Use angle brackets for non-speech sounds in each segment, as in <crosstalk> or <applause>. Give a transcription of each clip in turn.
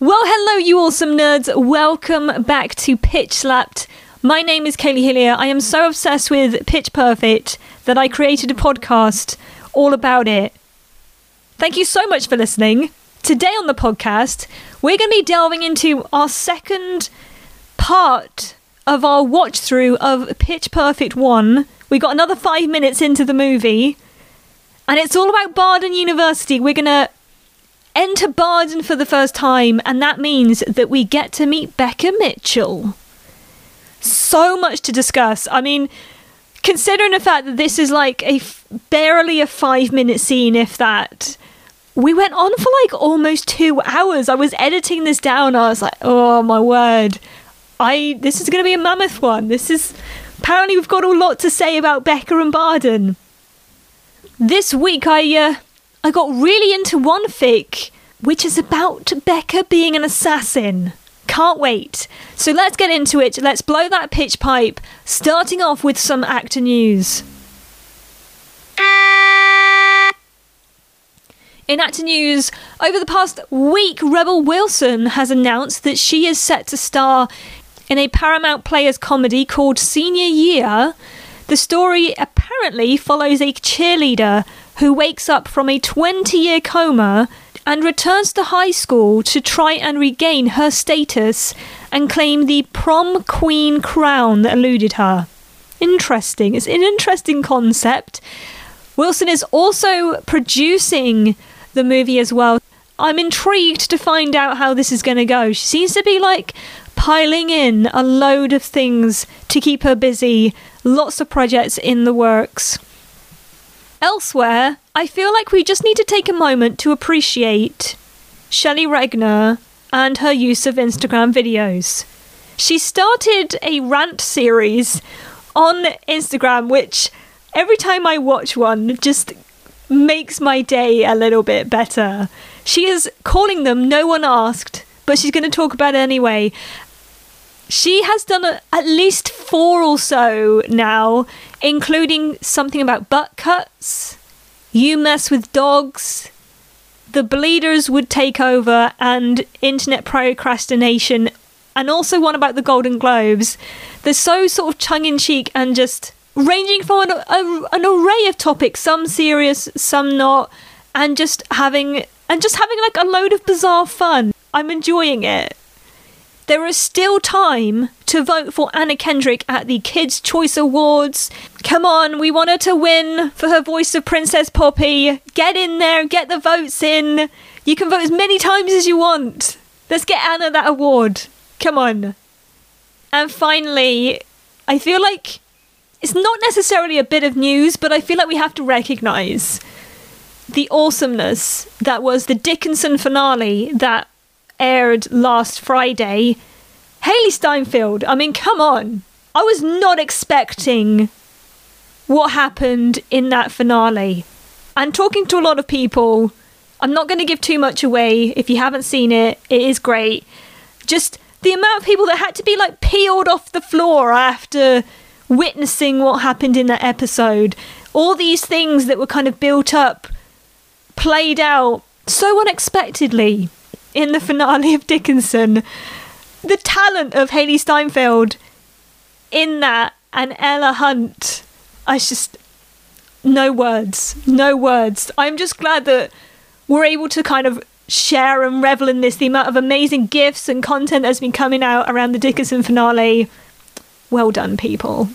Well, hello, you awesome nerds. Welcome back to Pitch Slapped. My name is Kaylee Hillier. I am so obsessed with Pitch Perfect that I created a podcast all about it. Thank you so much for listening. Today on the podcast, we're going to be delving into our second part of our watch through of Pitch Perfect 1. We got another five minutes into the movie, and it's all about Barden University. We're going to enter Barden for the first time, and that means that we get to meet Beca Mitchell. So much to discuss. I mean, considering the fact that this is like a f- barely a five minute scene, if that, we went on for like almost two hours. I was editing this down. I was like, oh my word, I this is going to be a mammoth one. This is apparently we've got a lot to say about Beca and Barden. This week, I uh, I got really into one fic, which is about Beca being an assassin. Can't wait. So let's get into it. Let's blow that pitch pipe, starting off with some actor news. In actor news, over the past week, Rebel Wilson has announced that she is set to star in a Paramount Players comedy called Senior Year. The story apparently follows a cheerleader who wakes up from a 20 year coma and returns to high school to try and regain her status and claim the prom queen crown that eluded her. Interesting. It's an interesting concept. Wilson is also producing the movie as well. I'm intrigued to find out how this is going to go. She seems to be like piling in a load of things to keep her busy, lots of projects in the works. Elsewhere, I feel like we just need to take a moment to appreciate Shelley Regner and her use of Instagram videos. She started a rant series on Instagram, which every time I watch one just makes my day a little bit better. She is calling them No One Asked, but she's going to talk about it anyway. She has done a, at least four or so now, including something about butt cuts, you mess with dogs, the bleeders would take over, and internet procrastination, and also one about the Golden Globes. They're so sort of tongue in cheek and just ranging from an, a, an array of topics, some serious, some not, and just having and just having like a load of bizarre fun. I'm enjoying it. There is still time to vote for Anna Kendrick at the Kids' Choice Awards. Come on, we want her to win for her voice of Princess Poppy. Get in there, get the votes in. You can vote as many times as you want. Let's get Anna that award. Come on. And finally, I feel like it's not necessarily a bit of news, but I feel like we have to recognise the awesomeness that was the Dickinson finale that aired last Friday. Hailee Steinfeld, I mean, come on. I was not expecting what happened in that finale. And talking to a lot of people, I'm not going to give too much away. If you haven't seen it, it is great. Just the amount of people that had to be like peeled off the floor after witnessing what happened in that episode. All these things that were kind of built up, played out so unexpectedly in the finale of Dickinson. The talent of Hailee Steinfeld in that and Ella Hunt. I just. No words. No words. I'm just glad that we're able to kind of share and revel in this. The amount of amazing gifts and content that's been coming out around the Dickinson finale. Well done, people.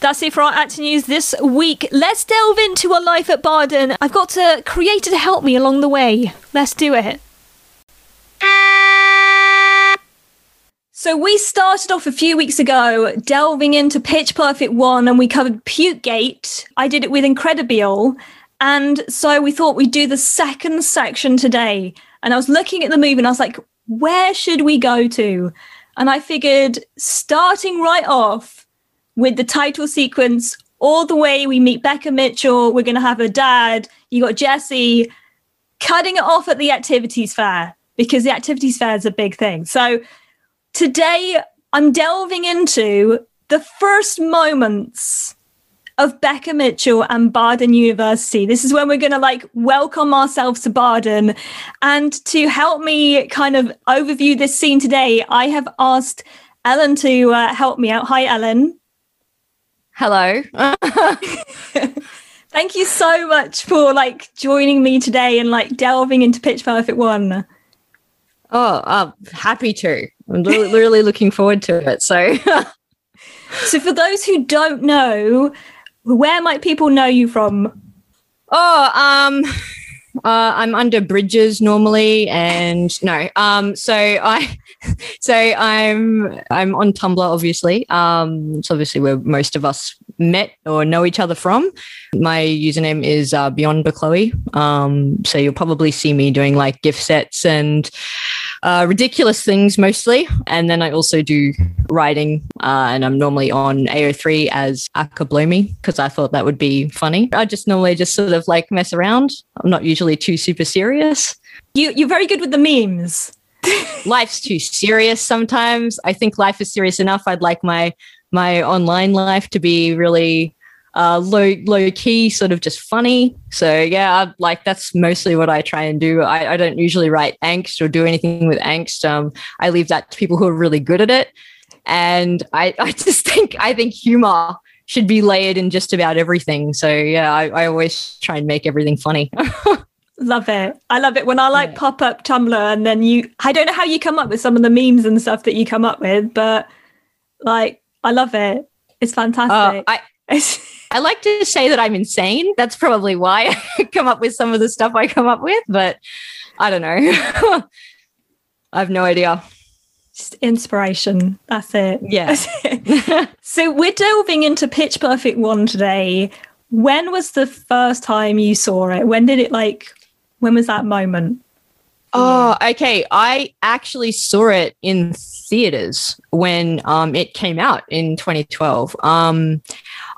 That's it for our acting news this week. Let's delve into our life at Barden. I've got a creator to help me along the way. Let's do it. So we started off a few weeks ago delving into Pitch Perfect 1 and we covered Puke Gate. I did it with Incredible. And so we thought we'd do the second section today. And I was looking at the movie and I was like, where should we go to? And I figured starting right off with the title sequence, all the way we meet Beca Mitchell, we're going to have her dad, you got Jesse, cutting it off at the activities fair because the activities fair is a big thing. So today I'm delving into the first moments of Beca Mitchell and Barden University. This is when we're going to like welcome ourselves to Barden. And to help me kind of overview this scene today, I have asked Ellen to uh, help me out. Hi, Ellen. Hello. <laughs> Thank you so much for like joining me today and like delving into Pitch Perfect 1. Oh, I'm happy to. I'm really looking forward to it. So, <laughs> so for those who don't know, where might people know you from? Oh, um, <laughs> uh, I'm under bridges normally, and no. Um, so I, <laughs> so I'm I'm on Tumblr, obviously. Um, it's obviously where most of us met or know each other from. My username is uh, Beyond Chloe. Um, so you'll probably see me doing like gift sets and uh, ridiculous things mostly. And then I also do writing, uh, and I'm normally on AO3 as Akablomi because I thought that would be funny. I just normally just sort of like mess around. I'm not usually too super serious. You you're very good with the memes. <laughs> Life's too serious sometimes. I think life is serious enough. I'd like my my online life to be really uh, low low key, sort of just funny. So yeah, I, like that's mostly what I try and do. I, I, don't usually write angst or do anything with angst. Um, I leave that to people who are really good at it. And I, <laughs> I just think I think humor should be layered in just about everything. So yeah, I, I always try and make everything funny. <laughs> love it. I love it when I like yeah. pop up Tumblr and then you. I don't know how you come up with some of the memes and stuff that you come up with, but like I love it. It's fantastic. Uh, I, <laughs> I like to say that I'm insane. That's probably why <laughs> I come up with some of the stuff I come up with, but I don't know. <laughs> I have no idea. Just inspiration. That's it. Yeah. <laughs> so we're delving into Pitch Perfect 1 today. When was the first time you saw it? When did it like when was that moment? Oh, okay. I actually saw it in theaters when um, it came out in 2012. Um,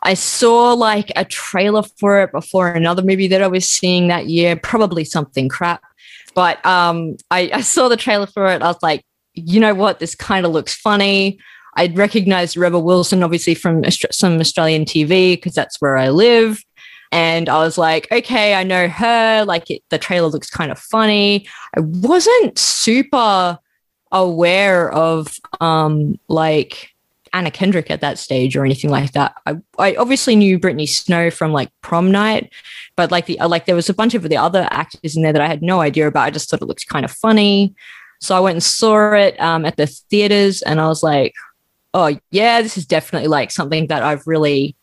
I saw like a trailer for it before another movie that I was seeing that year, probably something crap. But um, I, I saw the trailer for it. I was like, you know what? This kind of looks funny. I'd recognized Rebel Wilson, obviously, from some Australian TV because that's where I live. And I was like, okay, I know her. Like it, the trailer looks kind of funny. I wasn't super aware of um like Anna Kendrick at that stage or anything like that. I, I obviously knew Brittany Snow from like prom night, but like the like there was a bunch of the other actors in there that I had no idea about. I just thought it looked kind of funny. So I went and saw it um, at the theaters and I was like, oh yeah, this is definitely like something that I've really,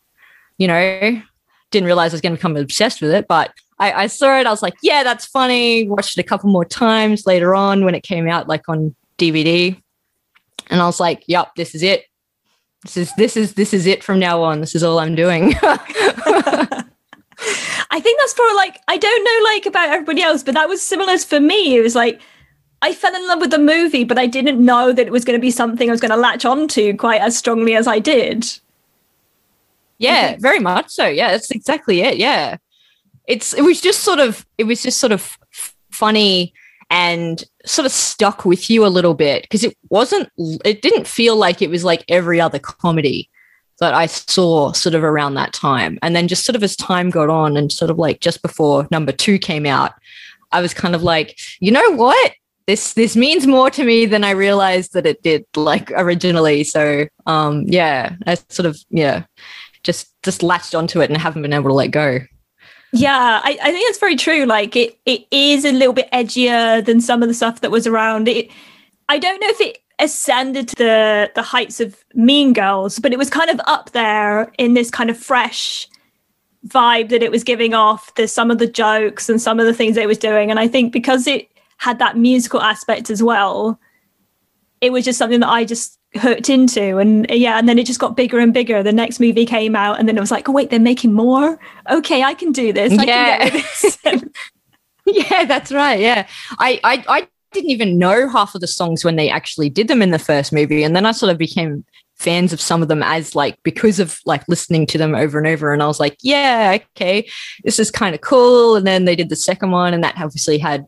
you know, didn't realize I was going to become obsessed with it, but I, I, saw it. I was like, yeah, that's funny. Watched it a couple more times later on when it came out, like on DVD. And I was like, yep, this is it. This is this is this is it from now on. This is all I'm doing. <laughs> I think that's probably like I don't know like about everybody else, but that was similar for me. It was like I fell in love with the movie, but I didn't know that it was going to be something I was going to latch onto quite as strongly as I did. Yeah, very much so. Yeah, that's exactly it. Yeah. It's it was just sort of it was just sort of funny and sort of stuck with you a little bit because it wasn't it didn't feel like it was like every other comedy that I saw sort of around that time. And then just sort of as time got on and sort of like just before number 2 came out, I was kind of like, you know what? This this means more to me than I realized that it did like originally. So um yeah, I sort of yeah, just just latched onto it and haven't been able to let go. Yeah, I, I think that's very true. Like it it is a little bit edgier than some of the stuff that was around. It I don't know if it ascended to the the heights of Mean Girls, but it was kind of up there in this kind of fresh vibe that it was giving off. There's some of the jokes and some of the things it was doing. And I think because it had that musical aspect as well, it was just something that I just hooked into and uh, yeah and then it just got bigger and bigger. The next movie came out and then it was like oh wait they're making more? Okay i can do this. I yeah. this. <laughs> yeah that's right yeah. I, I i didn't even know half of the songs when they actually did them in the first movie and then i sort of became fans of some of them as like because of like listening to them over and over and i was like yeah okay this is kind of cool and then they did the second one and that obviously had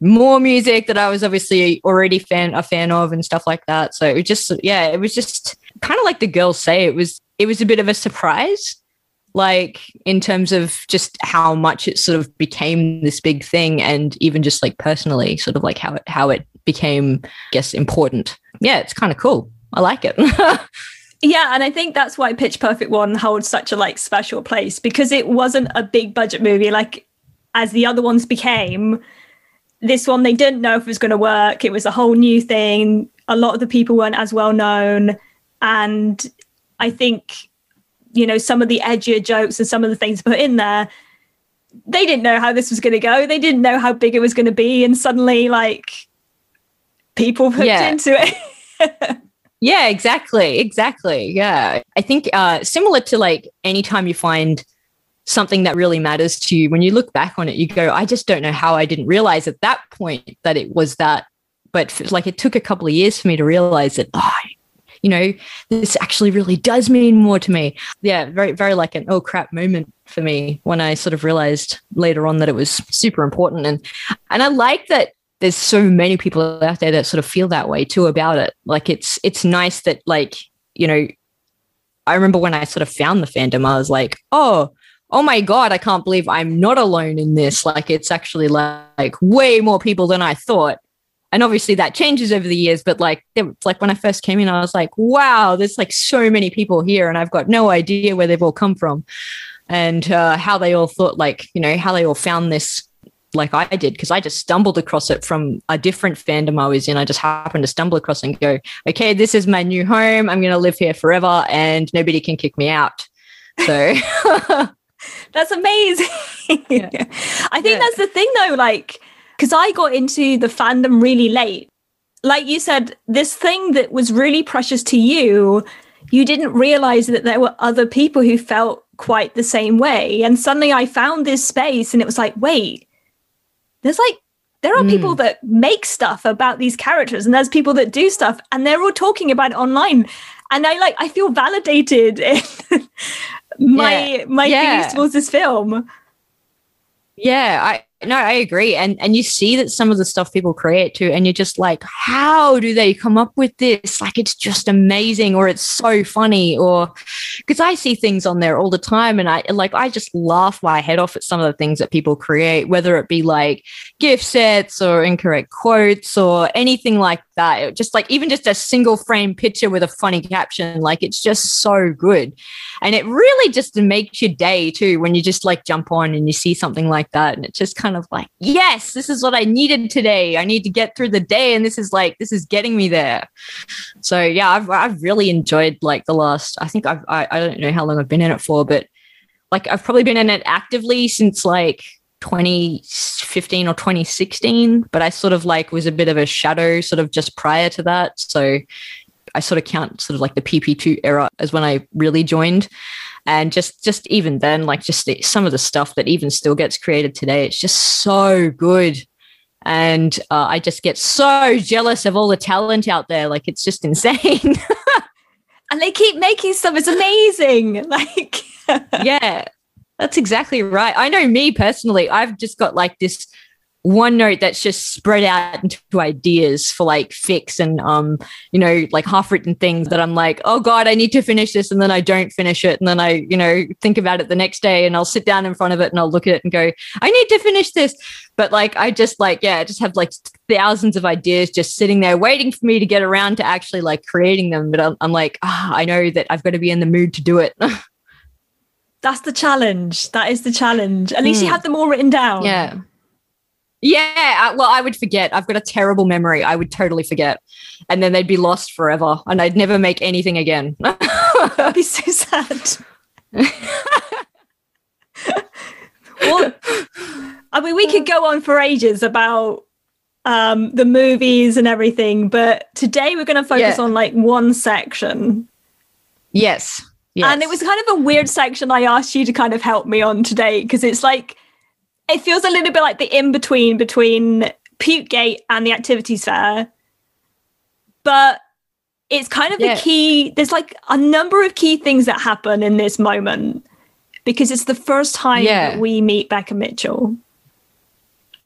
more music that I was obviously already fan a fan of and stuff like that. So it was just yeah, it was just kind of like the girls say it was it was a bit of a surprise like in terms of just how much it sort of became this big thing and even just like personally sort of like how it how it became I guess important. Yeah it's kind of cool. I like it. <laughs> Yeah and i think that's why pitch perfect one holds such a like special place because it wasn't a big budget movie like as the other ones became this one they didn't know if it was going to work. It was a whole new thing. A lot of the people weren't as well known. And i think you know some of the edgier jokes and some of the things put in there they didn't know how this was going to go. They didn't know how big it was going to be. And suddenly like people hooked yeah. into it. <laughs> Yeah exactly. Exactly. Yeah. I think uh similar to like anytime you find something that really matters to you when you look back on it you go i just don't know how i didn't realize at that point that it was that but like it took a couple of years for me to realize that oh, you know, this actually really does mean more to me. Yeah, very, very like an oh crap moment for me when I sort of realized later on that it was super important. And and I like that there's so many people out there that sort of feel that way too about it. Like it's it's nice that like, you know, I remember when I sort of found the fandom, I was like, oh, oh my god, I can't believe I'm not alone in this. Like it's actually like, way more people than I thought. And obviously that changes over the years but like like when i first came in i was like wow there's like so many people here and i've got no idea where they've all come from and uh, how they all thought like you know how they all found this like i did because i just stumbled across it from a different fandom i was in. I just happened to stumble across and go okay this is my new home. I'm going to live here forever and nobody can kick me out. So <laughs> <laughs> that's amazing yeah. <laughs> i think yeah. that's the thing though like because I got into the fandom really late. Like you said, this thing that was really precious to you, you didn't realize that there were other people who felt quite the same way. And suddenly I found this space and it was like, wait, there's like, there are mm. people that make stuff about these characters and there's people that do stuff and they're all talking about it online. And I like, I feel validated <laughs> in my, yeah. my yeah. feelings towards this film. Yeah, I, no, I agree. And and you see that some of the stuff people create too, and you're just like, how do they come up with this? Like it's just amazing, or it's so funny, or because I see things on there all the time, and I like I just laugh my head off at some of the things that people create, whether it be like gift sets or incorrect quotes or anything like that. It just like even just a single frame picture with a funny caption, like it's just so good. And it really just makes your day too when you just like jump on and you see something like that. And it's just kind of like, yes, this is what I needed today. I need to get through the day. And this is like, this is getting me there. So yeah, I've, I've really enjoyed like the last, I think I've, I, I don't know how long I've been in it for, but like I've probably been in it actively since like 2015 or 2016 but i sort of like was a bit of a shadow sort of just prior to that so I sort of count sort of like the PP2 era as when I really joined. And just just even then, like just the, some of the stuff that even still gets created today, it's just so good. And uh, I just get so jealous of all the talent out there. Like it's just insane. <laughs> and they keep making stuff. It's amazing. <laughs> Like yeah, that's exactly right. I know me personally, I've just got like this one note that's just spread out into ideas for like fics and um you know like half written things that i'm like oh god i need to finish this and then i don't finish it and then i you know think about it the next day and i'll sit down in front of it and i'll look at it and go i need to finish this but like i just like yeah i just have like thousands of ideas just sitting there waiting for me to get around to actually like creating them but i'm, I'm like ah, i know that i've got to be in the mood to do it <laughs> that's the challenge that is the challenge at least mm. you hmm. have them all written down yeah yeah, well, I would forget. I've got a terrible memory. I would totally forget. And then they'd be lost forever and I'd never make anything again. <laughs> That'd be so sad. well, I mean, we could go on for ages about um, the movies and everything, but today we're going to focus yeah. on like one section. Yes. Yes. And it was kind of a weird section I asked you to kind of help me on today because it's like it feels a little bit like the in between between Pukegate and the activities fair. But it's kind of yeah. the key. There's like a number of key things that happen in this moment because it's the first time yeah. that we meet Beca Mitchell.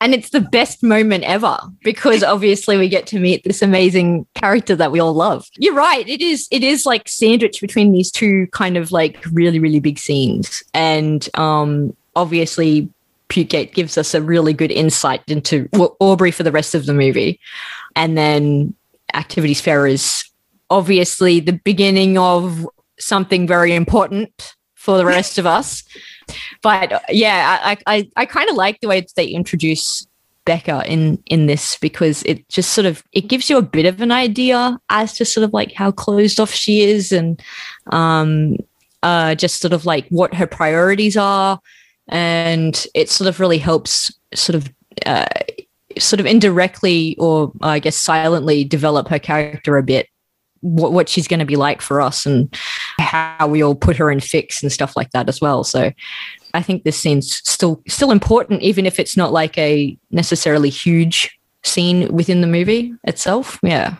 And it's the best moment ever because obviously we get to meet this amazing character that we all love. You're right. It is it is like sandwiched between these two kind of like really really big scenes, and um, obviously Pukegate gives us a really good insight into Aubrey for the rest of the movie, and then Activities Fair is obviously the beginning of something very important for the rest of us. But yeah, I I, I kind of like the way that they introduce Beca in in this because it just sort of it gives you a bit of an idea as to sort of like how closed off she is and um uh just sort of like what her priorities are. And it sort of really helps sort of uh, sort of indirectly or I guess silently develop her character a bit what, what she's going to be like for us and how we all put her in fics and stuff like that as well. So I think this scene's still still important, even if it's not like a necessarily huge scene within the movie itself. Yeah.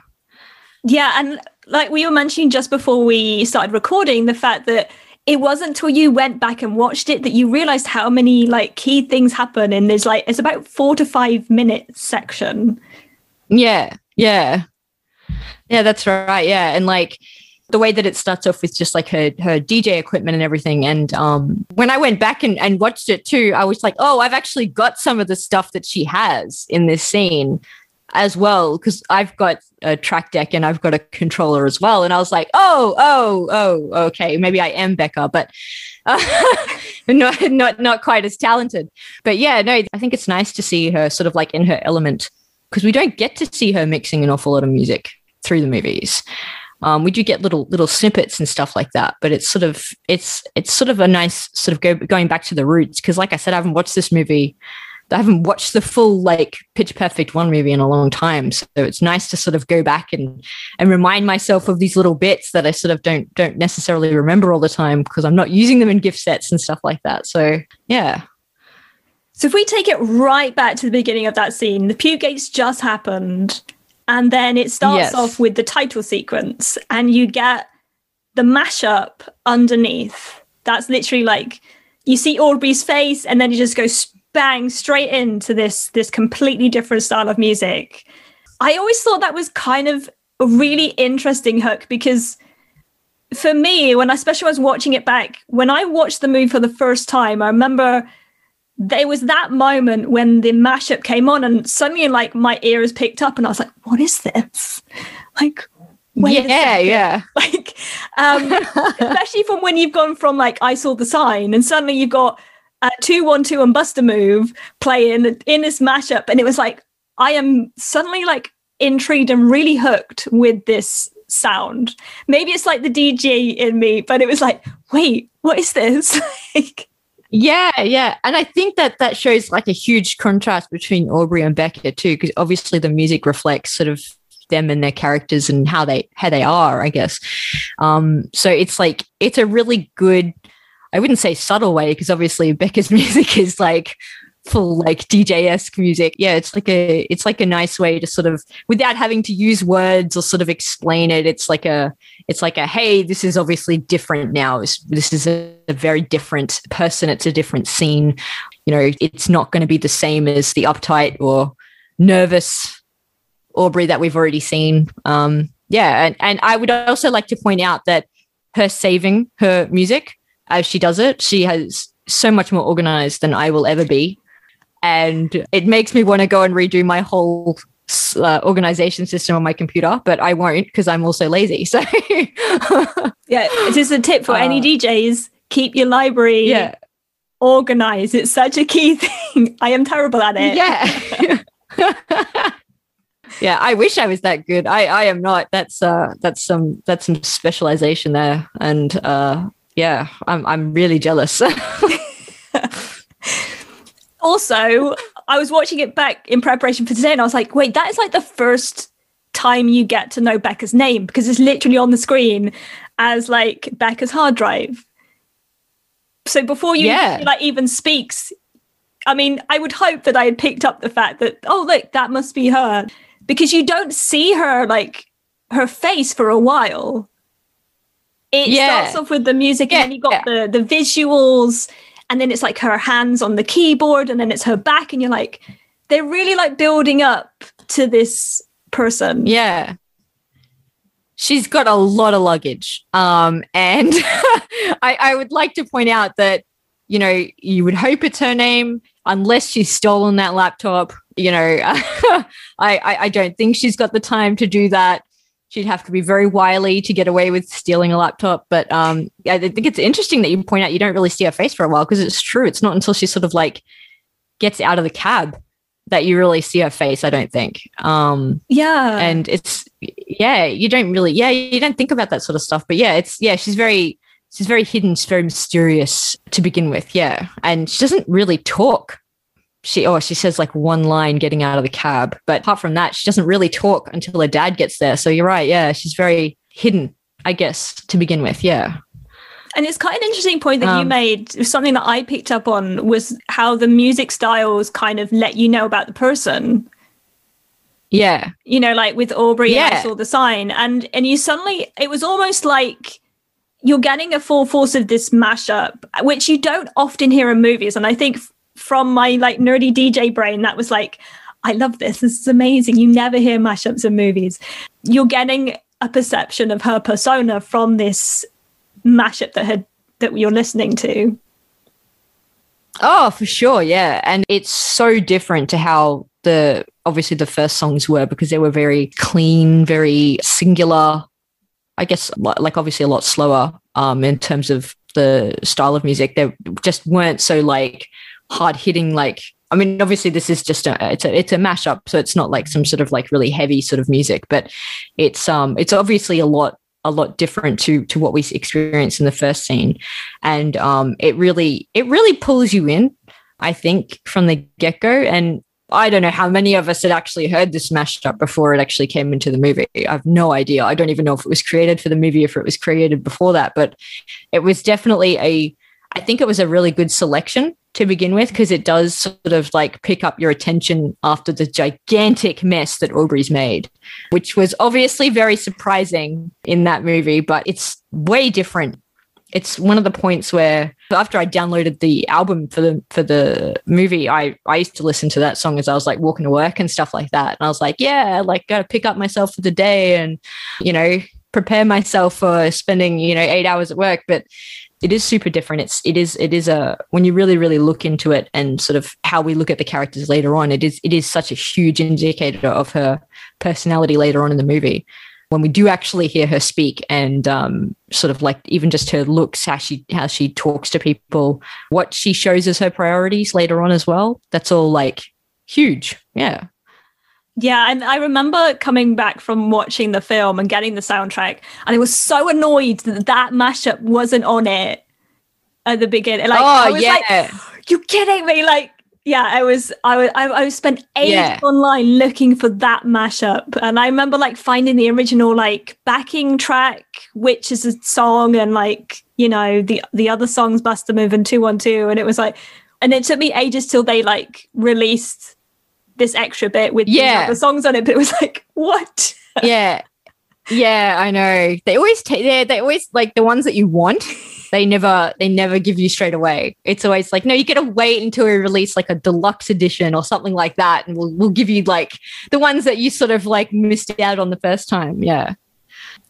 Yeah, and like we were mentioning just before we started recording, the fact that it wasn't until you went back and watched it that you realized how many like key things happen in this like it's about four to five minute section. Yeah, yeah. Yeah, that's right. Yeah. And like the way that it starts off with just like her her DJ equipment and everything. And um, when I went back and, and watched it too, I was like, oh, I've actually got some of the stuff that she has in this scene as well because I've got a track deck and I've got a controller as well. And I was like, oh, oh, oh, okay, maybe I am Beca, but uh, <laughs> not not not quite as talented. But yeah, no, I think it's nice to see her sort of like in her element because we don't get to see her mixing an awful lot of music through the movies. Um, we do get little little snippets and stuff like that, but it's sort of it's it's sort of a nice sort of go, going back to the roots because, like I said, I haven't watched this movie. I haven't watched the full like Pitch Perfect one movie in a long time, so it's nice to sort of go back and and remind myself of these little bits that I sort of don't don't necessarily remember all the time because I'm not using them in gift sets and stuff like that. So yeah, so if we take it right back to the beginning of that scene, the Puke Gates just happened. And then it starts yes. off with the title sequence, and you get the mashup underneath. That's literally like you see Aubrey's face, and then you just go bang straight into this this completely different style of music. I always thought that was kind of a really interesting hook because for me, when I especially was watching it back, when I watched the movie for the first time, I remember there was that moment when the mashup came on and suddenly like my ears picked up and I was like, what is this? Like, wait yeah, yeah. <laughs> Like, um, especially from when you've gone from like I saw the sign and suddenly you've got a two one two and Bust-a-Move playing in this mashup, and it was like I am suddenly like intrigued and really hooked with this sound. Maybe it's like the DJ in me, but it was like, wait, what is this? <laughs> like, yeah, yeah. And I think that that shows like a huge contrast between Aubrey and Beca too, because obviously the music reflects sort of them and their characters and how they how they are, I guess. Um, so it's like it's a really good I wouldn't say subtle way because obviously Beca's <laughs> music is like full like DJ-esque music. Yeah, it's like a it's like a nice way to sort of without having to use words or sort of explain it. It's like a it's like a hey, this is obviously different now. This, this is a, a very different person. It's a different scene. You know, it's not going to be the same as the uptight or nervous Aubrey that we've already seen. Um, yeah, and, and I would also like to point out that her saving her music as she does it, she has so much more organized than I will ever be and it makes me want to go and redo my whole uh, organization system on my computer, but I won't because I'm also lazy. So, <laughs> yeah, it's just a tip for uh, any DJs: keep your library yeah. organized. It's such a key <laughs> thing. I am terrible at it. Yeah. <laughs> yeah, I wish I was that good. I I am not. That's uh that's some that's some specialization there, and uh yeah, I'm I'm really jealous also, I was watching it back in preparation for today, and I was like, wait, that is like the first time you get to know Beca's name because it's literally on the screen as like Beca's hard drive. So before you yeah. like even speaks, I mean, I would hope that I had picked up the fact that oh look, that must be her because you don't see her like her face for a while. It yeah. starts off with the music yeah. and then you got the the visuals and then it's like her hands on the keyboard and then it's her back and you're like they're really like building up to this person. Yeah. She's got a lot of luggage. Um, and <laughs> I, I would like to point out that, you know, you would hope it's her name unless she's stolen that laptop. You know, <laughs> I, I, I don't think she's got the time to do that. She'd have to be very wily to get away with stealing a laptop. But um, I think it's interesting that you point out you don't really see her face for a while because it's true. It's not until she sort of like gets out of the cab that you really see her face, I don't think. Um, yeah. And it's, yeah, you don't really, yeah, you don't think about that sort of stuff. But yeah, it's, yeah, she's very, she's very hidden, she's very mysterious to begin with. Yeah. And she doesn't really talk. She, oh, she says like one line getting out of the cab. But apart from that, she doesn't really talk until her dad gets there. So you're right. Yeah. She's very hidden, I guess, to begin with. Yeah. And it's quite an interesting point that um, you made. Something that I picked up on was how the music styles kind of let you know about the person. Yeah. You know, like with Aubrey, yeah. I saw the sign. And and you suddenly it was almost like you're getting a full force of this mashup, which you don't often hear in movies. And I think from my like nerdy DJ brain, that was like, I love this. This is amazing. You never hear mashups in movies. You're getting a perception of her persona from this mashup that had that you're listening to. Oh, for sure, yeah. And it's so different to how the obviously the first songs were because they were very clean, very singular. I guess like obviously a lot slower um in terms of the style of music. They just weren't so like hard hitting like I mean, obviously, this is just a it's a it's a mashup, so it's not like some sort of like really heavy sort of music, but it's um it's obviously a lot a lot different to to what we experienced in the first scene, and um, it really it really pulls you in. I think from the get go, and I don't know how many of us had actually heard this mashed up before it actually came into the movie. I have no idea. I don't even know if it was created for the movie, or if it was created before that, but it was definitely a. I think it was a really good selection to begin with because it does sort of like pick up your attention after the gigantic mess that Aubrey's made, which was obviously very surprising in that movie, but it's way different. It's one of the points where after I downloaded the album for the for the movie, I I used to listen to that song as I was like walking to work and stuff like that. And I was like, yeah, like gotta pick up myself for the day and you know prepare myself for spending you know eight hours at work. But it is super different. It's it is it is a when you really really look into it and sort of how we look at the characters later on. It is it is such a huge indicator of her personality later on in the movie. When we do actually hear her speak and um, sort of like even just her looks, how she how she talks to people, what she shows as her priorities later on as well. That's all like huge. Yeah. Yeah, and I remember coming back from watching the film and getting the soundtrack, and I was so annoyed that that mashup wasn't on it at the beginning. Like, oh I was yeah, like, <gasps> you kidding me? Like, yeah, I was, I was, I, I spent ages yeah. online looking for that mashup, and I remember like finding the original like backing track, which is a song, and like you know the the other songs, Bust a Move and Two One Two, and it was like, and it took me ages till they like released this extra bit with yeah the songs on it, but it was like, what? <laughs> yeah. Yeah, I know. They always take they they always like the ones that you want. They never they never give you straight away. It's always like, no, you gotta wait until we release like a deluxe edition or something like that, and we'll we'll give you like the ones that you sort of like missed out on the first time. Yeah.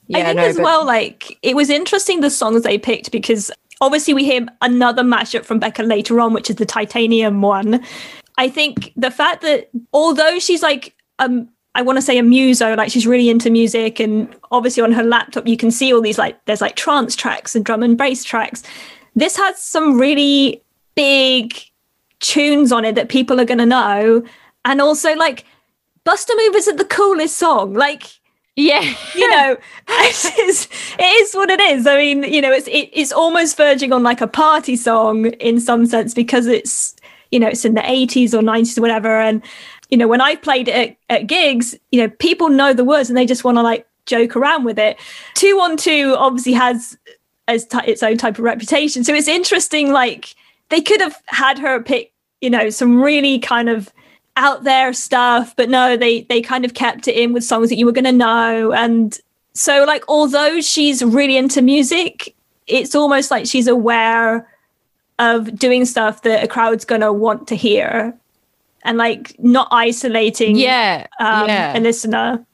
Yeah, I think no, as but- well, like it was interesting the songs they picked because obviously we hear another mashup from Beca later on, which is the titanium one. I think the fact that although she's like um I want to say a muso, like she's really into music, and obviously on her laptop you can see all these like there's like trance tracks and drum and bass tracks. This has some really big tunes on it that people are gonna know, and also like Bust a Move isn't the coolest song. Like yeah you know <laughs> it is, it is what it is i mean you know it's it, it's almost verging on like a party song in some sense because it's you know it's in the 80s or 90s or whatever. And you know when I've played it at, at gigs you know people know the words and they just want to like joke around with it. 212 obviously has as t- its own type of reputation. So it's interesting like they could have had her pick you know some really kind of out there stuff but no they they kind of kept it in with songs that you were going to know. And so like although she's really into music it's almost like she's aware of doing stuff that a crowd's to want to hear and like not isolating Yeah. um, yeah. a listener.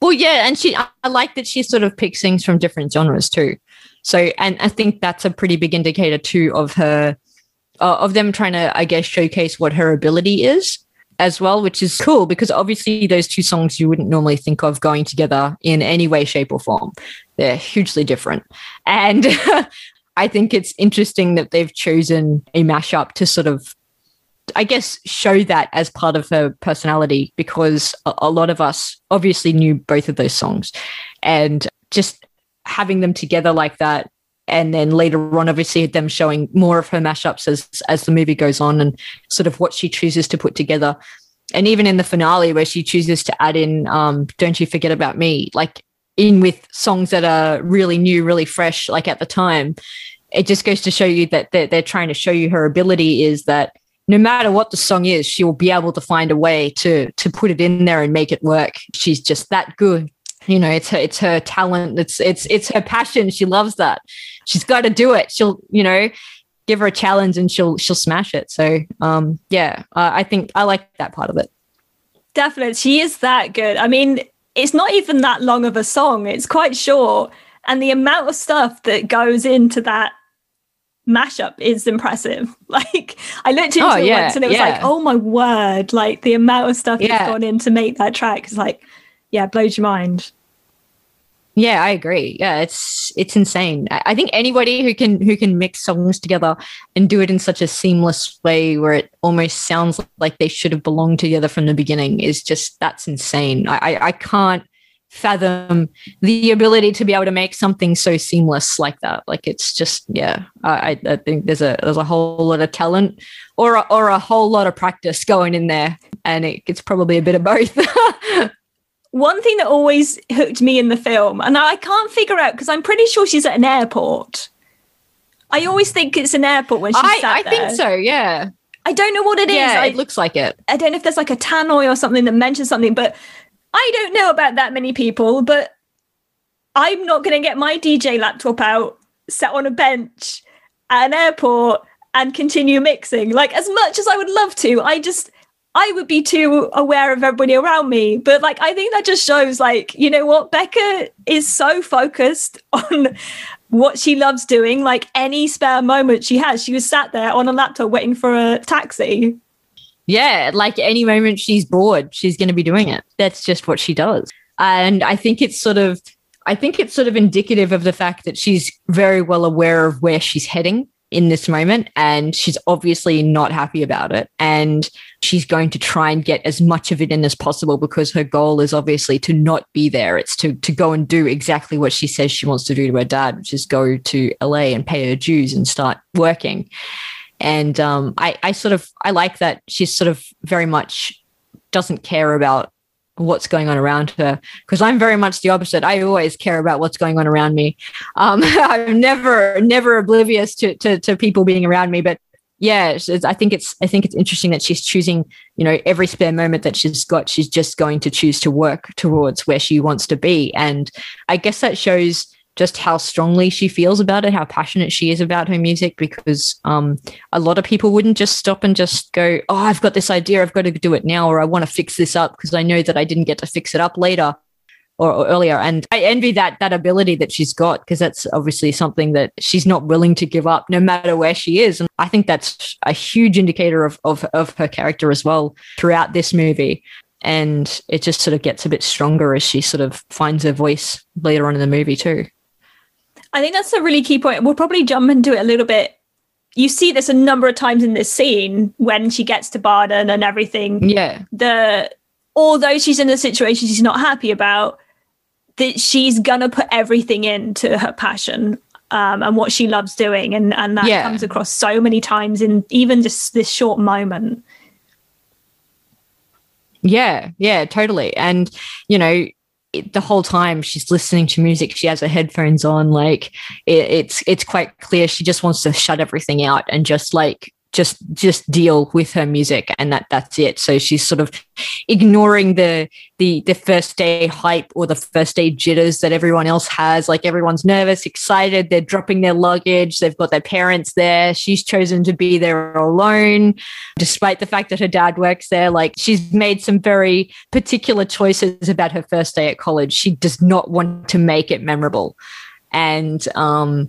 Well, yeah, and she I like that she sort of picks things from different genres too. So, and I think that's a pretty big indicator too of her uh, of them trying to, I guess, showcase what her ability is as well, which is cool because obviously those two songs you wouldn't normally think of going together in any way, shape, or form. They're hugely different, and <laughs> I think it's interesting that they've chosen a mashup to sort of I guess show that as part of her personality because a, a, lot of us obviously knew both of those songs. And just having them together like that and then later on obviously them showing more of her mashups as as the movie goes on and sort of what she chooses to put together. And even in the finale where she chooses to add in um, don't you forget about me like in with songs that are really new really fresh like at the time it just goes to show you that they're, they're trying to show you her ability is that no matter what the song is, she will be able to find a way to to put it in there and make it work. She's just that good. You know, it's her it's her talent. It's it's it's her passion. She loves that. She's got to do it. She'll you know give her a challenge and she'll she'll smash it. So um yeah, uh, I think I like that part of it. Definitely, she is that good. I mean, it's not even that long of a song. It's quite short, and the amount of stuff that goes into that mashup is impressive. <laughs> Like I looked into Oh, it yeah, once and it was yeah. like, oh my word, like the amount of stuff that's gone in to make that track is like, yeah, blows your mind. Yeah, I agree. Yeah, it's it's insane. I think anybody who can who can mix songs together and do it in such a seamless way where it almost sounds like they should have belonged together from the beginning is just that's insane. I I, I can't fathom the ability to be able to make something so seamless like that. Like it's just yeah. I I- I think there's a there's a whole lot of talent or a, or a whole lot of practice going in there, and it, it's probably a bit of both. <laughs> One thing that always hooked me in the film, and I can't figure out because I'm pretty sure she's at an airport. I always think it's an airport when she's I I think so. Yeah. I don't know what it is. yeah, I, it looks like it. I don't know if there's like a tannoy or something that mentions something, but I don't know about that many people. But I'm not going to get my DJ laptop out, set on a bench at an airport, and continue mixing. Like as much as I would love to, I just I would be too aware of everybody around me. But like I think that just shows, like you know what, Beca is so focused <laughs> on what she loves doing. Like any spare moment she has, she was sat there on a laptop waiting for a taxi. Yeah, like any moment she's bored, she's going to be doing it. That's just what she does. And I think it's sort of I think it's sort of indicative of the fact that she's very well aware of where she's heading in this moment and she's obviously not happy about it. And she's going to try and get as much of it in as possible because her goal is obviously to not be there. It's to to go and do exactly what she says she wants to do to her dad which is go to LA and pay her dues and start working. And um, I, I sort of I like that she's sort of very much doesn't care about what's going on around her because I'm very much the opposite. I always care about what's going on around me. Um, <laughs> I'm never never oblivious to, to to people being around me, but yeah, it's, it's- I think it's I think it's interesting that she's choosing you know every spare moment that she's got, she's just going to choose to work towards where she wants to be, and I guess that shows just how strongly she feels about it, how passionate she is about her music, because um, a lot of people wouldn't just stop and just go, Oh, I've got this idea, I've got to do it now, or I want to fix this up because I know that I didn't get to fix it up later or, or earlier. And I envy that that ability that she's got because that's obviously something that she's not willing to give up no matter where she is. And I think that's a huge indicator of of, of her character as well throughout this movie. And it just sort of gets a bit stronger as she sort of finds her voice later on in the movie too. I think that's a really key point. We'll probably jump into it a little bit. You see this a number of times in this scene when she gets to Barden and everything. Yeah. The although she's in a situation she's not happy about, that she's gonna put everything into her passion um, and what she loves doing, and and that Yeah. comes across so many times in even just this short moment. Yeah, yeah, totally. And you know, it, the whole time she's listening to music, she has her headphones on. Like it, it's it's quite clear she just wants to shut everything out and just like just just deal with her music and that that's it. So she's sort of ignoring the the the first day hype or the first day jitters that everyone else has. Like everyone's nervous excited. They're dropping their luggage. They've got their parents there. She's chosen to be there alone despite the fact that her dad works there. Like she's made some very particular choices about her first day at college. She does not want to make it memorable. And um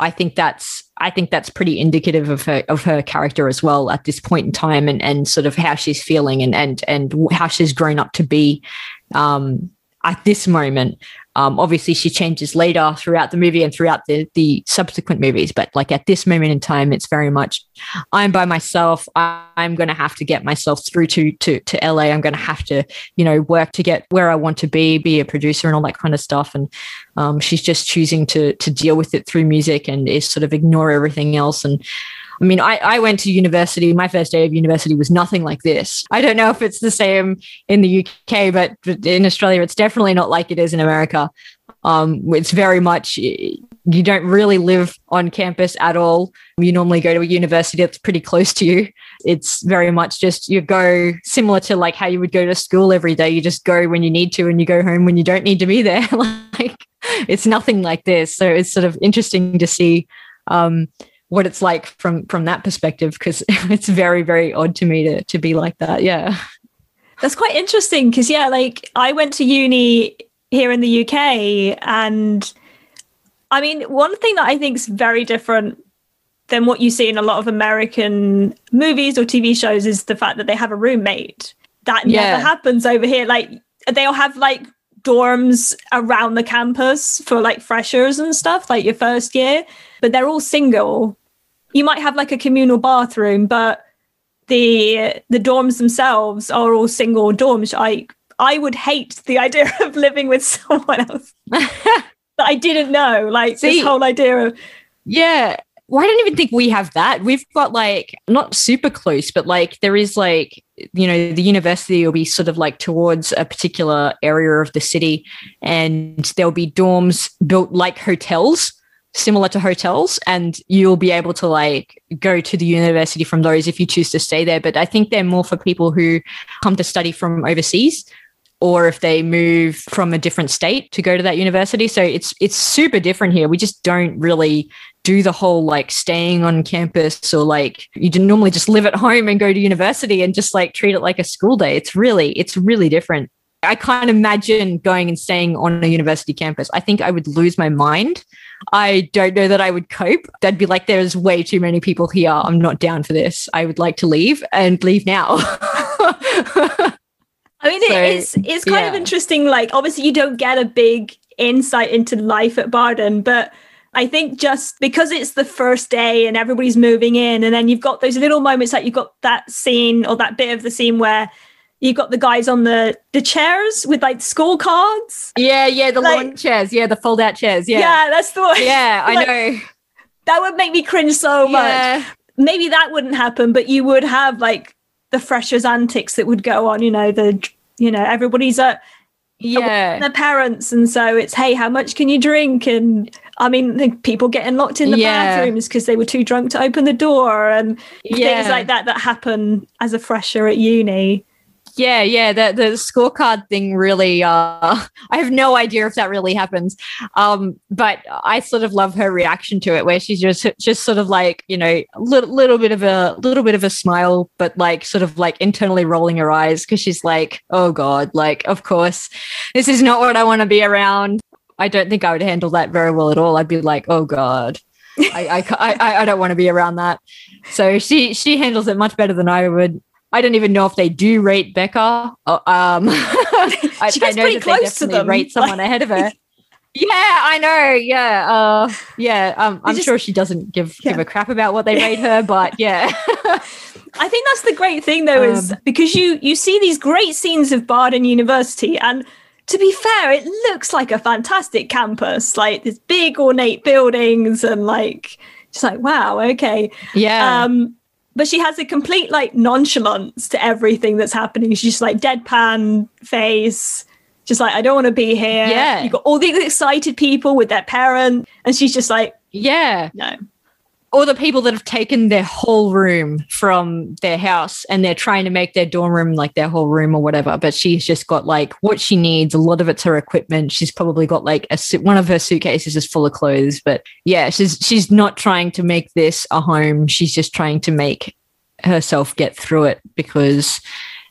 I think that's I think that's pretty indicative of her of her character as well at this point in time and and sort of how she's feeling and and and how she's grown up to be um, at this moment. Um, obviously, she changes later throughout the movie and throughout the the subsequent movies, but like at this moment in time, it's very much I'm by myself. I'm going to have to get myself through to to to LA. I'm going to have to you know work to get where I want to be, be a producer and all that kind of stuff. And um, she's just choosing to to deal with it through music and is sort of ignore everything else and I mean, I, I went to university. My first day of university was nothing like this. I don't know if it's the same in the UK, but in Australia, it's definitely not like it is in America. Um, it's very much you don't really live on campus at all. You normally go to a university that's pretty close to you. It's very much just you go similar to like how you would go to school every day. You just go when you need to and you go home when you don't need to be there. <laughs> like it's nothing like this. So it's sort of interesting to see um, what it's like from from that perspective because <laughs> it's very very odd to me to to be like that. Yeah. That's quite interesting because yeah like i went to uni here in the uk and i mean one thing that i think is very different than what you see in a lot of american movies or tv shows is the fact that they have a roommate. That yeah. never happens over here. Like they'll have like dorms around the campus for like freshers and stuff like your first year but they're all single you might have like a communal bathroom, but the the dorms themselves are all single dorms. I I would hate the <laughs> idea of living with someone else <laughs> that I didn't know. Like See, this whole idea of yeah. Well, I don't even think we have that. We've got like not super close, but like there is like you know the university will be sort of like towards a particular area of the city, and there'll be dorms built like hotels similar to hotels and you'll be able to like go to the university from those if you choose to stay there. But i think they're more for people who come to study from overseas or if they move from a different state to go to that university. So it's it's super different here. We just don't really do the whole like staying on campus or like you normally just live at home and go to university and just like treat it like a school day. It's really it's really different I can't imagine going and staying on a university campus. I think I would lose my mind. I don't know that I would cope. I'd be like, there's way too many people here. I'm not down for this. I would like to leave and leave now. <laughs> I mean, so, it's it's kind yeah. of interesting. Like, obviously, you don't get a big insight into life at Barden, but I think just because it's the first day and everybody's moving in, and then you've got those little moments that you've got that scene or that bit of the scene where you've got the guys on the the chairs with like scorecards. Yeah, yeah, the like, lawn chairs. Yeah, the fold out chairs. Yeah. Yeah, that's the one. Yeah, <laughs> I like, know. That would make me cringe so yeah. much. Maybe that wouldn't happen, but you would have like the freshers antics that would go on, you know, the you know, everybody's at yeah their parents and so it's hey how much can you drink and i mean people getting locked in the yeah. bathrooms because they were too drunk to open the door and yeah. things like that that happen as a fresher at uni yeah, yeah. The the scorecard thing really uh <laughs> I have no idea if that really happens. Um, but I sort of love her reaction to it where she's just just sort of like, you know, little, little bit of a little bit of a smile, but like sort of like internally rolling her eyes because she's like, oh God, like, of course, this is not what I want to be around. I don't think I would handle that very well at all. I'd be like, oh God. I, I, I, I don't want to be around that. So she she handles it much better than I would. I don't even know if they do rate Beca. Oh, um, <laughs> I, <laughs> I, know that they definitely rate someone like, ahead of her. <laughs> Yeah, I know. Yeah, uh, yeah. Um, I'm just, sure she doesn't give yeah. give a crap about what they rate her, but yeah. I think that's the great thing, though, um, is because you you see these great scenes of Barden University, and to be fair, it looks like a fantastic campus, like these big ornate buildings, and like just like wow, okay, yeah. Um, but she has a complete like nonchalance to everything that's happening. She's just like deadpan face, just like I don't want to be here. Yeah, you got all these excited people with their parent, and she's just like, yeah, no. All the people that have taken their whole room from their house and they're trying to make their dorm room like their whole room or whatever. But she's just got like what she needs. A lot of it's her equipment. She's probably got like a one of her suitcases is full of clothes. But yeah, she's she's not trying to make this a home. She's just trying to make herself get through it because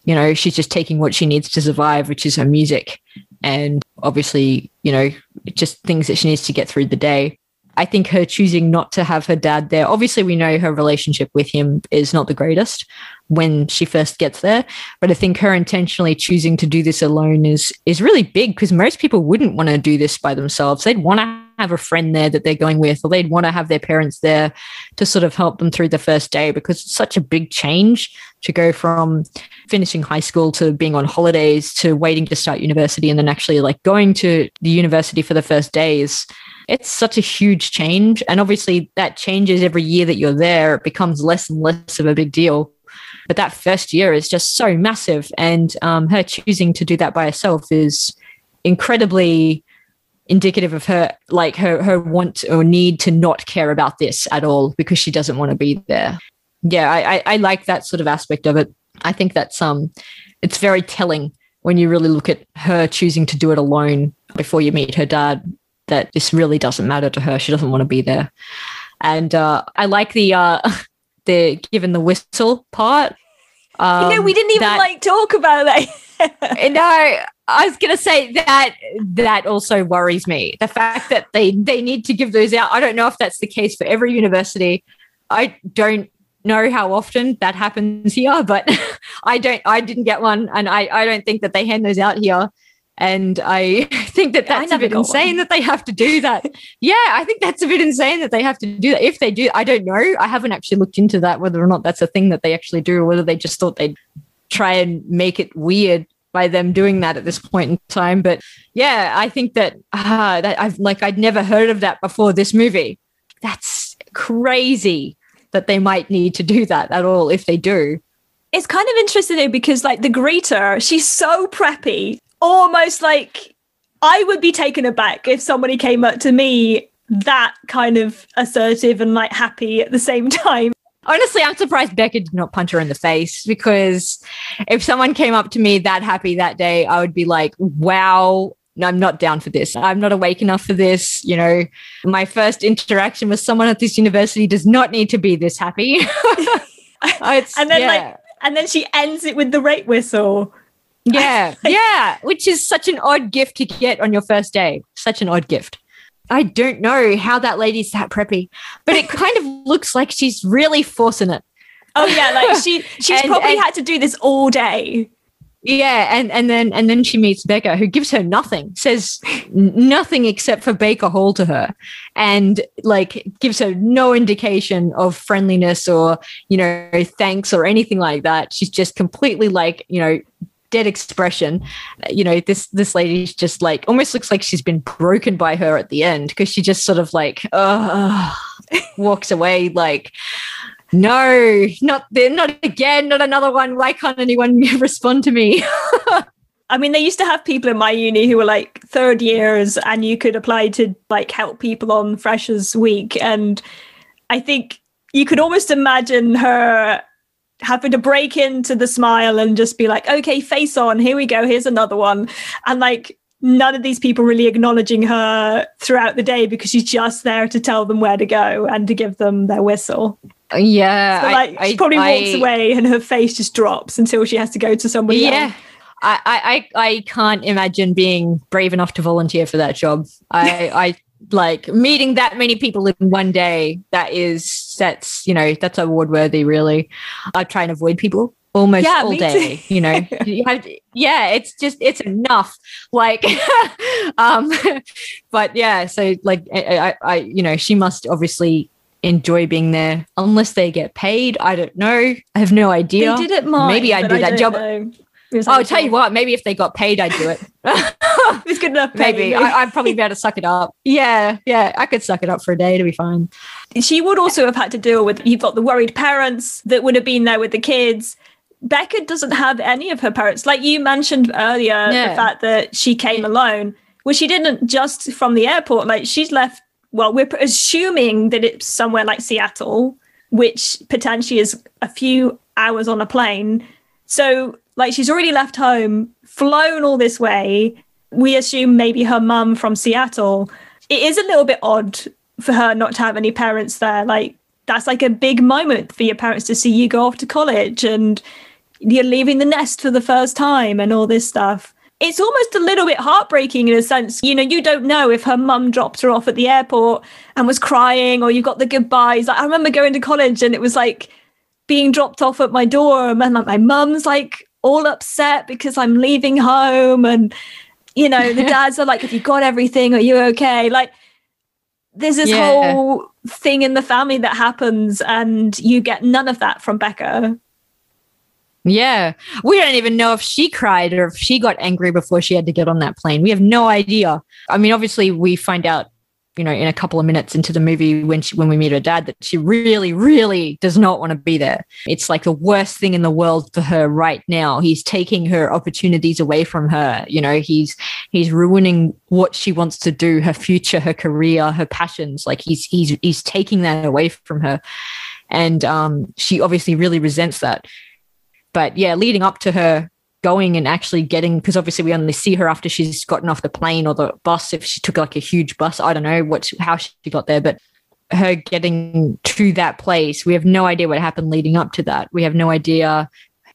you know she's just taking what she needs to survive, which is her music and obviously you know just things that she needs to get through the day I think her choosing not to have her dad there, obviously, we know her relationship with him is not the greatest when she first gets there. But I think her intentionally choosing to do this alone is is really big because most people wouldn't want to do this by themselves. They'd want to have a friend there that they're going with, or they'd want to have their parents there to sort of help them through the first day because it's such a big change to go from finishing high school to being on holidays to waiting to start university and then actually like going to the university for the first days it's such a huge change. And obviously, that changes every year that you're there. It becomes less and less of a big deal. But that first year is just so massive. And um, her choosing to do that by herself is incredibly indicative of her like her her want or need to not care about this at all because she doesn't want to be there yeah I, I i like that sort of aspect of it i think that's um it's very telling when you really look at her choosing to do it alone before you meet her dad that this really doesn't matter to her. She doesn't want to be there. And uh, I like the uh, <laughs> the given the whistle part. Um, you know, we didn't even that, like talk about that. <laughs> no, I was gonna say that that also worries me. The fact that they they need to give those out. I don't know if that's the case for every university. I don't know how often that happens here, but <laughs> I don't. I didn't get one, and I I don't think that they hand those out here. And I <laughs> think that that's a bit insane one. that they have to do that. yeah, I think that's a bit insane that they have to do that. If they do, I don't know. I haven't actually looked into that, whether or not that's a thing that they actually do, or whether they just thought they'd try and make it weird by them doing that at this point in time. But yeah, I think that, uh, that I've like, I'd never heard of that before this movie. That's crazy that they might need to do that at all if they do. It's kind of interesting though, because like the greeter, she's so preppy almost like I would be taken aback if somebody came up to me that kind of assertive and like happy at the same <laughs> time. Honestly, I'm surprised Beca did not punch her in the face because if someone came up to me that happy that day, I would be like, wow, no, I'm not down for this. I'm not awake enough for this. You know, my first interaction with someone at this university does not need to be this happy. <laughs> <laughs> and then yeah. like and then she ends it with the rape whistle. <laughs> Yeah, yeah, which is such an odd gift to get on your first day. Such an odd gift. I don't know how that lady's that preppy, but it kind of <laughs> looks like she's really forcing it. Oh yeah, like she <laughs> she's and, probably and, had to do this all day. Yeah, and and then and then she meets Beca, who gives her nothing, says nothing except for Baker Hall to her, and like gives her no indication of friendliness or you know thanks or anything like that. She's just completely like you know dead expression. You know, this this lady's just like almost looks like she's been broken by her at the end because she just sort of like uh, walks away like no, not not again, not another one. Why can't anyone <laughs> respond to me? <laughs> I mean, they used to have people in my uni who were like third years, and you could apply to like help people on Freshers Week. And I think you could almost imagine her having to break into the smile and just be like, okay, face on, here we go, here's another one. And like none of these people really acknowledging her throughout the day because she's just there to tell them where to go and to give them their whistle. Yeah. So like I, she probably I, walks I, away and her face just drops until she has to go to somebody yeah. else. I, I, I can't imagine being brave enough to volunteer for that job. I, I like meeting that many people in one day that is that's you know that's award worthy really. I try and avoid people almost yeah, all day too. you know. <laughs> You have to, yeah it's just it's enough. Like <laughs> um <laughs> but yeah so like I, I you know she must obviously enjoy being there. Unless they get paid i don't know. I have no idea they did it mine, maybe i'd do that job know. I'll oh, tell you what, maybe if they got paid, I'd do it. <laughs> it's good enough. Maybe I, would probably be able to suck it up. Yeah, yeah, I could suck it up for a day to be fine. She would also have had to deal with you've got the worried parents that would have been there with the kids. Beca doesn't have any of her parents. Like you mentioned earlier, yeah. the fact that she came alone. Well, she didn't just from the airport. Like she's left well, we're assuming that it's somewhere like Seattle, which potentially is a few hours on a plane. So, like, she's already left home, flown all this way. We assume maybe her mum from Seattle. It is a little bit odd for her not to have any parents there. Like, that's like a big moment for your parents to see you go off to college and you're leaving the nest for the first time and all this stuff it's almost a little bit heartbreaking in a sense. You know, you don't know if her mum dropped her off at the airport and was crying, or you got the goodbyes. Like, I remember going to college and it was like being dropped off at my door, and my mum's like all upset because I'm leaving home, and you know, the <laughs> dads are like, "Have you got everything? Are you okay?" Like, there's this yeah. whole thing in the family that happens, and you get none of that from Beca. Yeah. We don't even know if she cried or if she got angry before she had to get on that plane. We have no idea. I mean, obviously, we find out, you know, in a couple of minutes into the movie when she, when we meet her dad that she really, really does not want to be there. It's like the worst thing in the world for her right now. He's taking her opportunities away from her. You know, he's he's ruining what she wants to do, her future, her career, her passions. Like he's he's he's taking that away from her. And um, she obviously really resents that but yeah, leading up to her going and actually getting because obviously we only see her after she's gotten off the plane or the bus if she took like a huge bus. I don't know what how she got there but her getting to that place we have no idea what happened leading up to that. We have no idea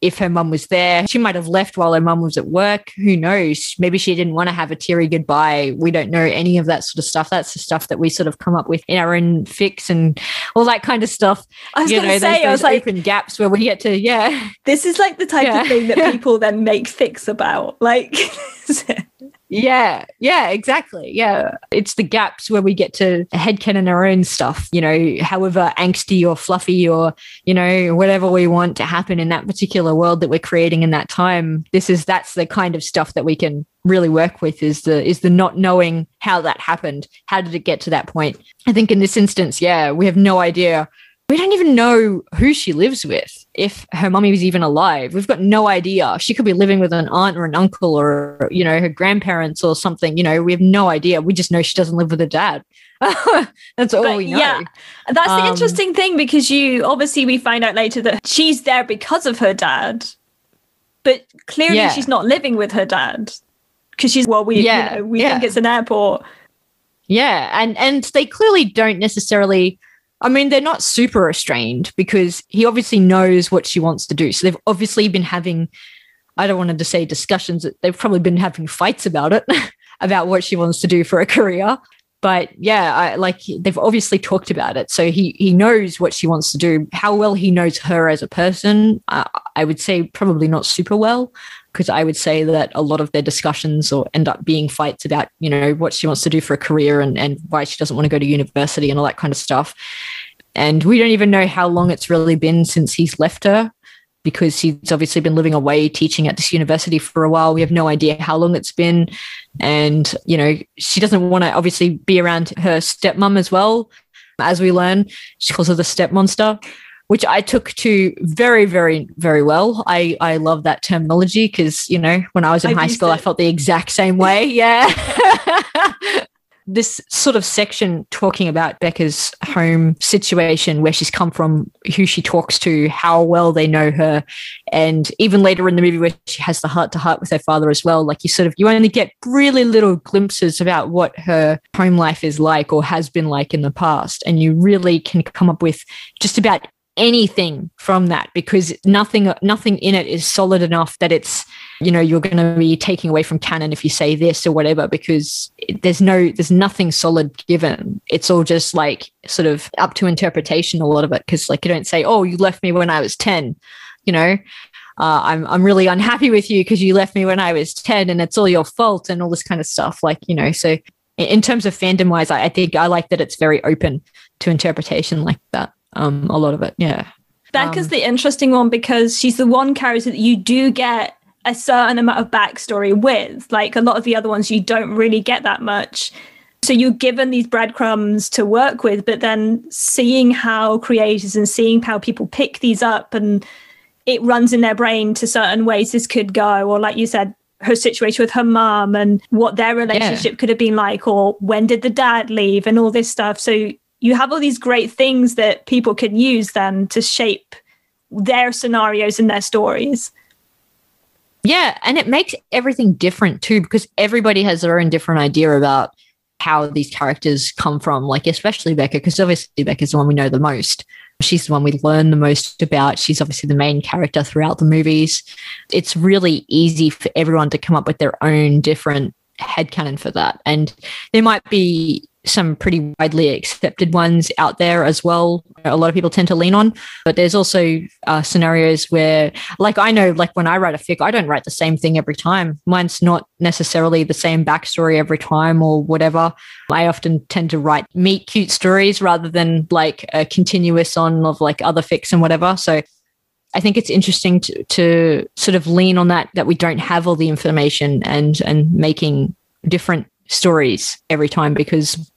if her mum was there. She might have left while her mum was at work. Who knows? Maybe she didn't want to have a teary goodbye. We don't know any of that sort of stuff. That's the stuff that we sort of come up with in our own fics and all that kind of stuff. I was going to say, those, I was like, open gaps where we get to, yeah. This is like the type yeah. of thing that <laughs> people then make fics about. Like, <laughs> Yeah, yeah, exactly. Yeah. It's the gaps where we get to headcanon our own stuff, you know, however angsty or fluffy or, you know, whatever we want to happen in that particular world that we're creating in that time. This is that's the kind of stuff that we can really work with is the is the not knowing how that happened. How did it get to that point? I think in this instance, yeah, we have no idea we don't even know who she lives with, if her mummy was even alive. We've got no idea. She could be living with an aunt or an uncle or, you know, her grandparents or something. You know, we have no idea. We just know she doesn't live with her dad. <laughs> that's all but, we know. Yeah, that's um, the interesting thing because you obviously we find out later that she's there because of her dad, but clearly yeah. she's not living with her dad because she's well, we yeah, you know, we yeah. think it's an airport. Yeah, and and they clearly don't necessarily I mean, they're not super restrained because he obviously knows what she wants to do. So they've obviously been having, I don't want to say discussions, they've probably been having fights about it, <laughs> about what she wants to do for a career. But yeah, I, like they've obviously talked about it. So he he knows what she wants to do. How well he knows her as a person, uh, I would say probably not super well because I would say that a lot of their discussions or end up being fights about, you know, what she wants to do for a career and, and why she doesn't want to go to university and all that kind of stuff. And we don't even know how long it's really been since he's left her because he's obviously been living away teaching at this university for a while. We have no idea how long it's been. And, you know, she doesn't want to obviously be around her stepmom as well. As we learn, she calls her the step monster which I took to very, very, very well. I, I love that terminology because, you know, when I was in I've high school, it. I felt the exact same way. <laughs> Yeah. this sort of section talking about Beca's home situation, where she's come from, who she talks to, how well they know her, and even later in the movie where she has the heart to heart with her father as well. Like you sort of you only get really little glimpses about what her home life is like or has been like in the past, and you really can come up with just about anything from that because nothing nothing in it is solid enough that it's you know you're going to be taking away from canon if you say this or whatever because there's no there's nothing solid given. It's all just like sort of up to interpretation a lot of it because like you don't say oh you left me when i was 10 you know? Uh, I'm I'm really unhappy with you because you left me when I was ten, and it's all your fault, and all this kind of stuff. Like you know, so in terms of fandom wise, I, I think I like that it's very open to interpretation like that um, a lot of it. Yeah. Beca's um, the interesting one because she's the one character that you do get a certain amount of backstory with. Like a lot of the other ones, you don't really get that much. So you're given these breadcrumbs to work with, but then seeing how creators and seeing how people pick these up and it runs in their brain to certain ways this could go, or like you said, her situation with her mom and what their relationship yeah. could have been like, or when did the dad leave and all this stuff. So you have all these great things that people can use then to shape their scenarios and their stories. Yeah, and it makes everything different too because everybody has their own different idea about how these characters come from, like especially Beca, because obviously Beca's the one we know the most. She's the one we learn the most about. She's obviously the main character throughout the movies. It's really easy for everyone to come up with their own different headcanon for that. And there might be some pretty widely accepted ones out there as well. A lot of people tend to lean on, but there's also uh, scenarios where, like, I know, like when I write a fic, I don't write the same thing every time. Mine's not necessarily the same backstory every time or whatever. I often tend to write meet cute stories rather than like a continuous on of like other fics and whatever. So I think it's interesting to, to sort of lean on that that we don't have all the information and and making different stories every time because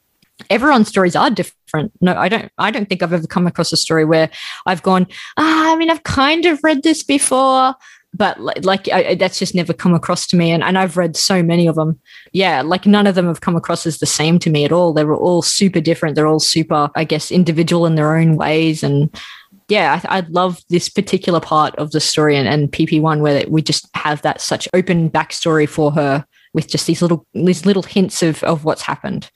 everyone's stories are different. No, I don't. I don't think I've ever come across a story where I've gone. Ah, I mean, I've kind of read this before, but like, I, that's just never come across to me. And and I've read so many of them. Yeah, like none of them have come across as the same to me at all. They were all super different. They're all super, I guess, individual in their own ways. And yeah, I, I love this particular part of the story and, and PP1 where we just have that such open backstory for her with just these little these little hints of of what's happened.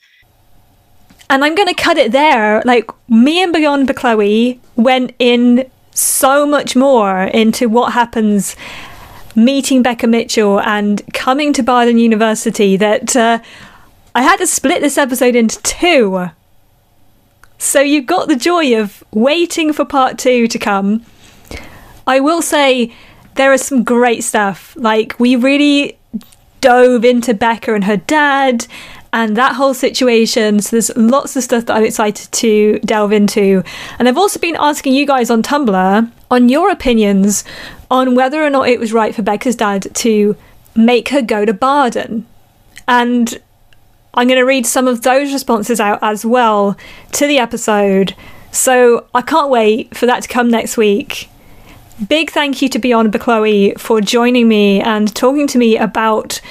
And I'm going to cut it there. Like, me and Beyond Chloe went in so much more into what happens meeting Beca Mitchell and coming to Barden University that uh, I had to split this episode into two. So you've got the joy of waiting for part two to come. I will say there is some great stuff. Like, we really dove into Beca and her dad and that whole situation. So there's lots of stuff that I'm excited to delve into. And I've also been asking you guys on Tumblr on your opinions on whether or not it was right for Beca's dad to make her go to Barden. And I'm going to read some of those responses out as well to the episode. So I can't wait for that to come next week. Big thank you to Beyond Chloe for joining me and talking to me about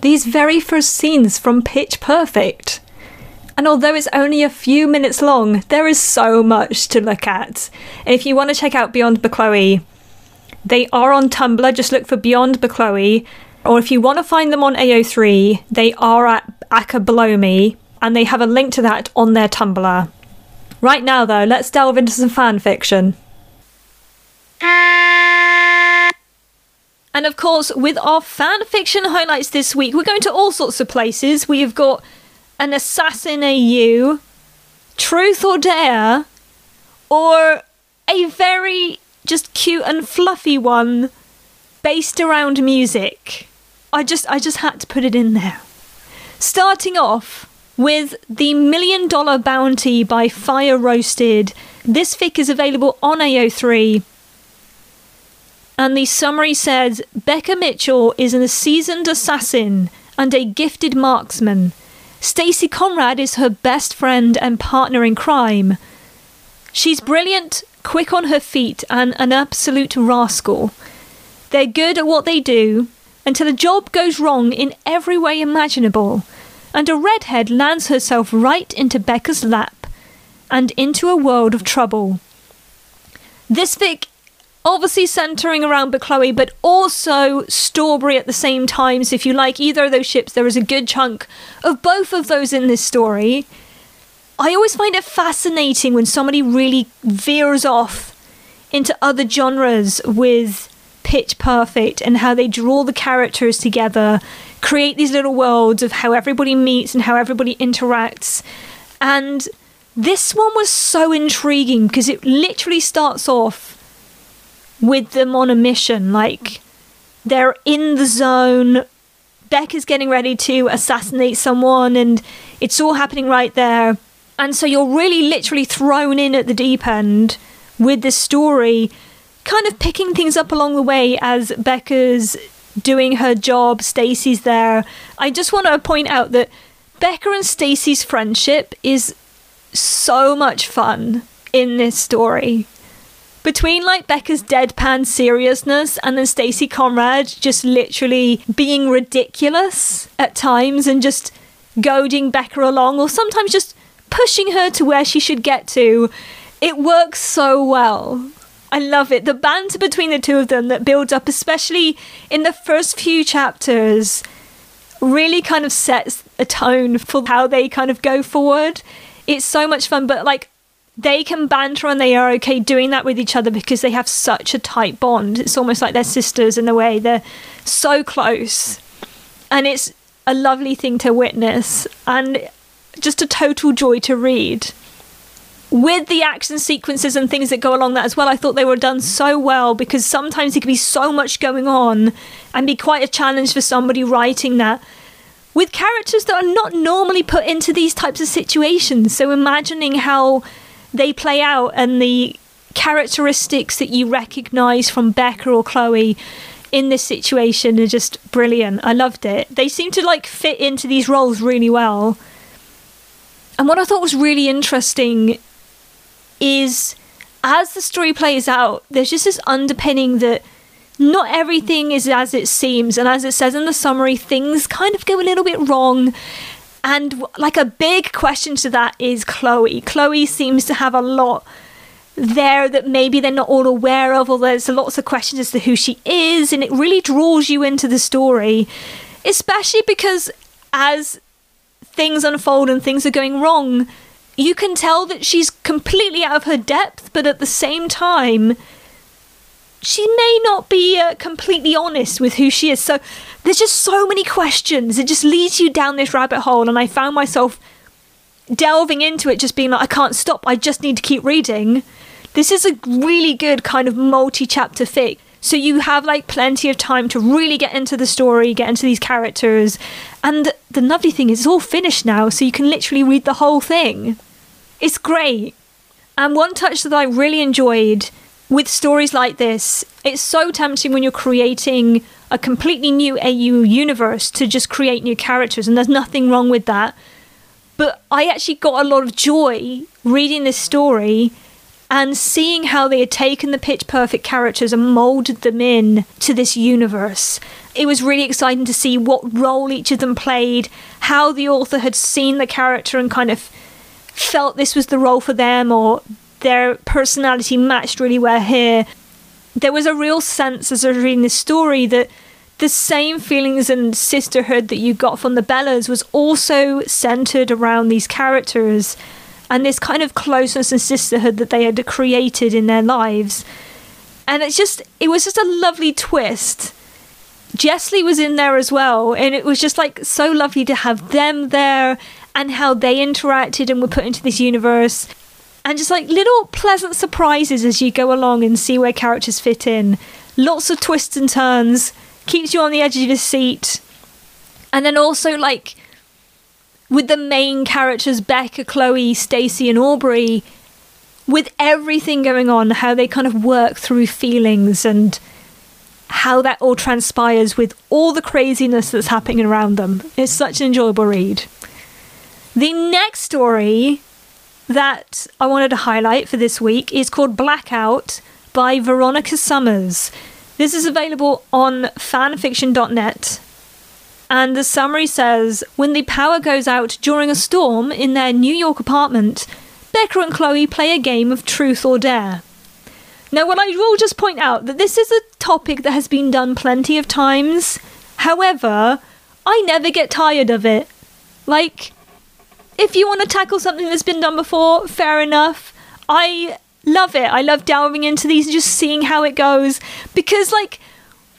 these very first scenes from Pitch Perfect. And although it's only a few minutes long, there is so much to look at. And if you want to check out Beyond Chloe, they are on Tumblr. Just look for Beyond Chloe. Or if you want to find them on AO3, they are at Aka Below Me, and they have a link to that on their Tumblr. Right now, though, let's delve into some fan fiction. And of course, with our fan fiction highlights this week, we're going to all sorts of places. We have got an Assassin AU, Truth or Dare, or a very just cute and fluffy one based around music. I just I just had to put it in there. Starting off with the Million Dollar Bounty by Fire Roasted. This fic is available on AO3 and the summary says Beca Mitchell is a seasoned assassin and a gifted marksman. Stacie Conrad is her best friend and partner in crime. She's brilliant, quick on her feet, and an absolute rascal. They're good at what they do until a job goes wrong in every way imaginable, and a redhead lands herself right into Beca's lap and into a world of trouble. This fic obviously centering around Chloe, but also Staubrey at the same time. So if you like either of those ships, there is a good chunk of both of those in this story. I always find it fascinating when somebody really veers off into other genres with Pitch Perfect and how they draw the characters together, create these little worlds of how everybody meets and how everybody interacts. And this one was so intriguing because it literally starts off with them on a mission. Like they're in the zone. Beck is getting ready to assassinate someone, and it's all happening right there. And so you're really literally thrown in at the deep end with this story, kind of picking things up along the way as Beca's doing her job. Stacie's there. I just want to point out that Beca and Stacie's friendship is so much fun in this story between like Beca's deadpan seriousness and then Stacie Conrad just literally being ridiculous at times and just goading Beca along or sometimes just pushing her to where she should get to. It works so well. I love it. The banter between the two of them that builds up, especially in the first few chapters, really kind of sets a tone for how they kind of go forward. It's so much fun, but like they can banter and they are okay doing that with each other because they have such a tight bond. It's almost like they're sisters in a way. They're so close. And it's a lovely thing to witness and just a total joy to read. With the action sequences and things that go along that as well, I thought they were done so well because sometimes there could be so much going on and be quite a challenge for somebody writing that with characters that are not normally put into these types of situations. So imagining how they play out and the characteristics that you recognize from Beca or Chloe in this situation are just brilliant. I loved it. They seem to like fit into these roles really well. And what I thought was really interesting is as the story plays out, there's just this underpinning that not everything is as it seems. And as it says in the summary, things kind of go a little bit wrong. And like a big question to that is Chloe. Chloe seems to have a lot there that maybe they're not all aware of, or there's lots of questions as to who she is, and it really draws you into the story, especially because as things unfold and things are going wrong, you can tell that she's completely out of her depth, but at the same time, she may not be uh, completely honest with who she is. So there's just so many questions. It just leads you down this rabbit hole, and I found myself delving into it, just being like, I can't stop. I just need to keep reading. This is a really good kind of multi-chapter fic. So you have like plenty of time to really get into the story, get into these characters. And the lovely thing is it's all finished now, so you can literally read the whole thing. It's great. And one touch that I really enjoyed with stories like this, it's so tempting when you're creating a completely new AU universe to just create new characters, and there's nothing wrong with that. But I actually got a lot of joy reading this story and seeing how they had taken the pitch perfect characters and molded them in to this universe. It was really exciting to see what role each of them played, how the author had seen the character and kind of felt this was the role for them or their personality matched really well here. There was a real sense as I was reading this story that the same feelings and sisterhood that you got from the Bellas was also centered around these characters and this kind of closeness and sisterhood that they had created in their lives. And it's just, it was just a lovely twist. Jessley was in there as well, and it was just like so lovely to have them there and how they interacted and were put into this universe. And just like little pleasant surprises as you go along and see where characters fit in. Lots of twists and turns, keeps you on the edge of your seat. And then also like with the main characters Beca, Chloe, Stacie, and Aubrey, with everything going on, how they kind of work through feelings and how that all transpires with all the craziness that's happening around them. It's such an enjoyable read. The next story that I wanted to highlight for this week is called Blackout by Veronica Summers. This is available on fanfiction.net. And the summary says when the power goes out during a storm in their New York apartment, Beca and Chloe play a game of truth or dare. Now, what I will just point out that this is a topic that has been done plenty of times. However, I never get tired of it. Like, if you want to tackle something that's been done before, fair enough. I love it. I love delving into these and just seeing how it goes because, like,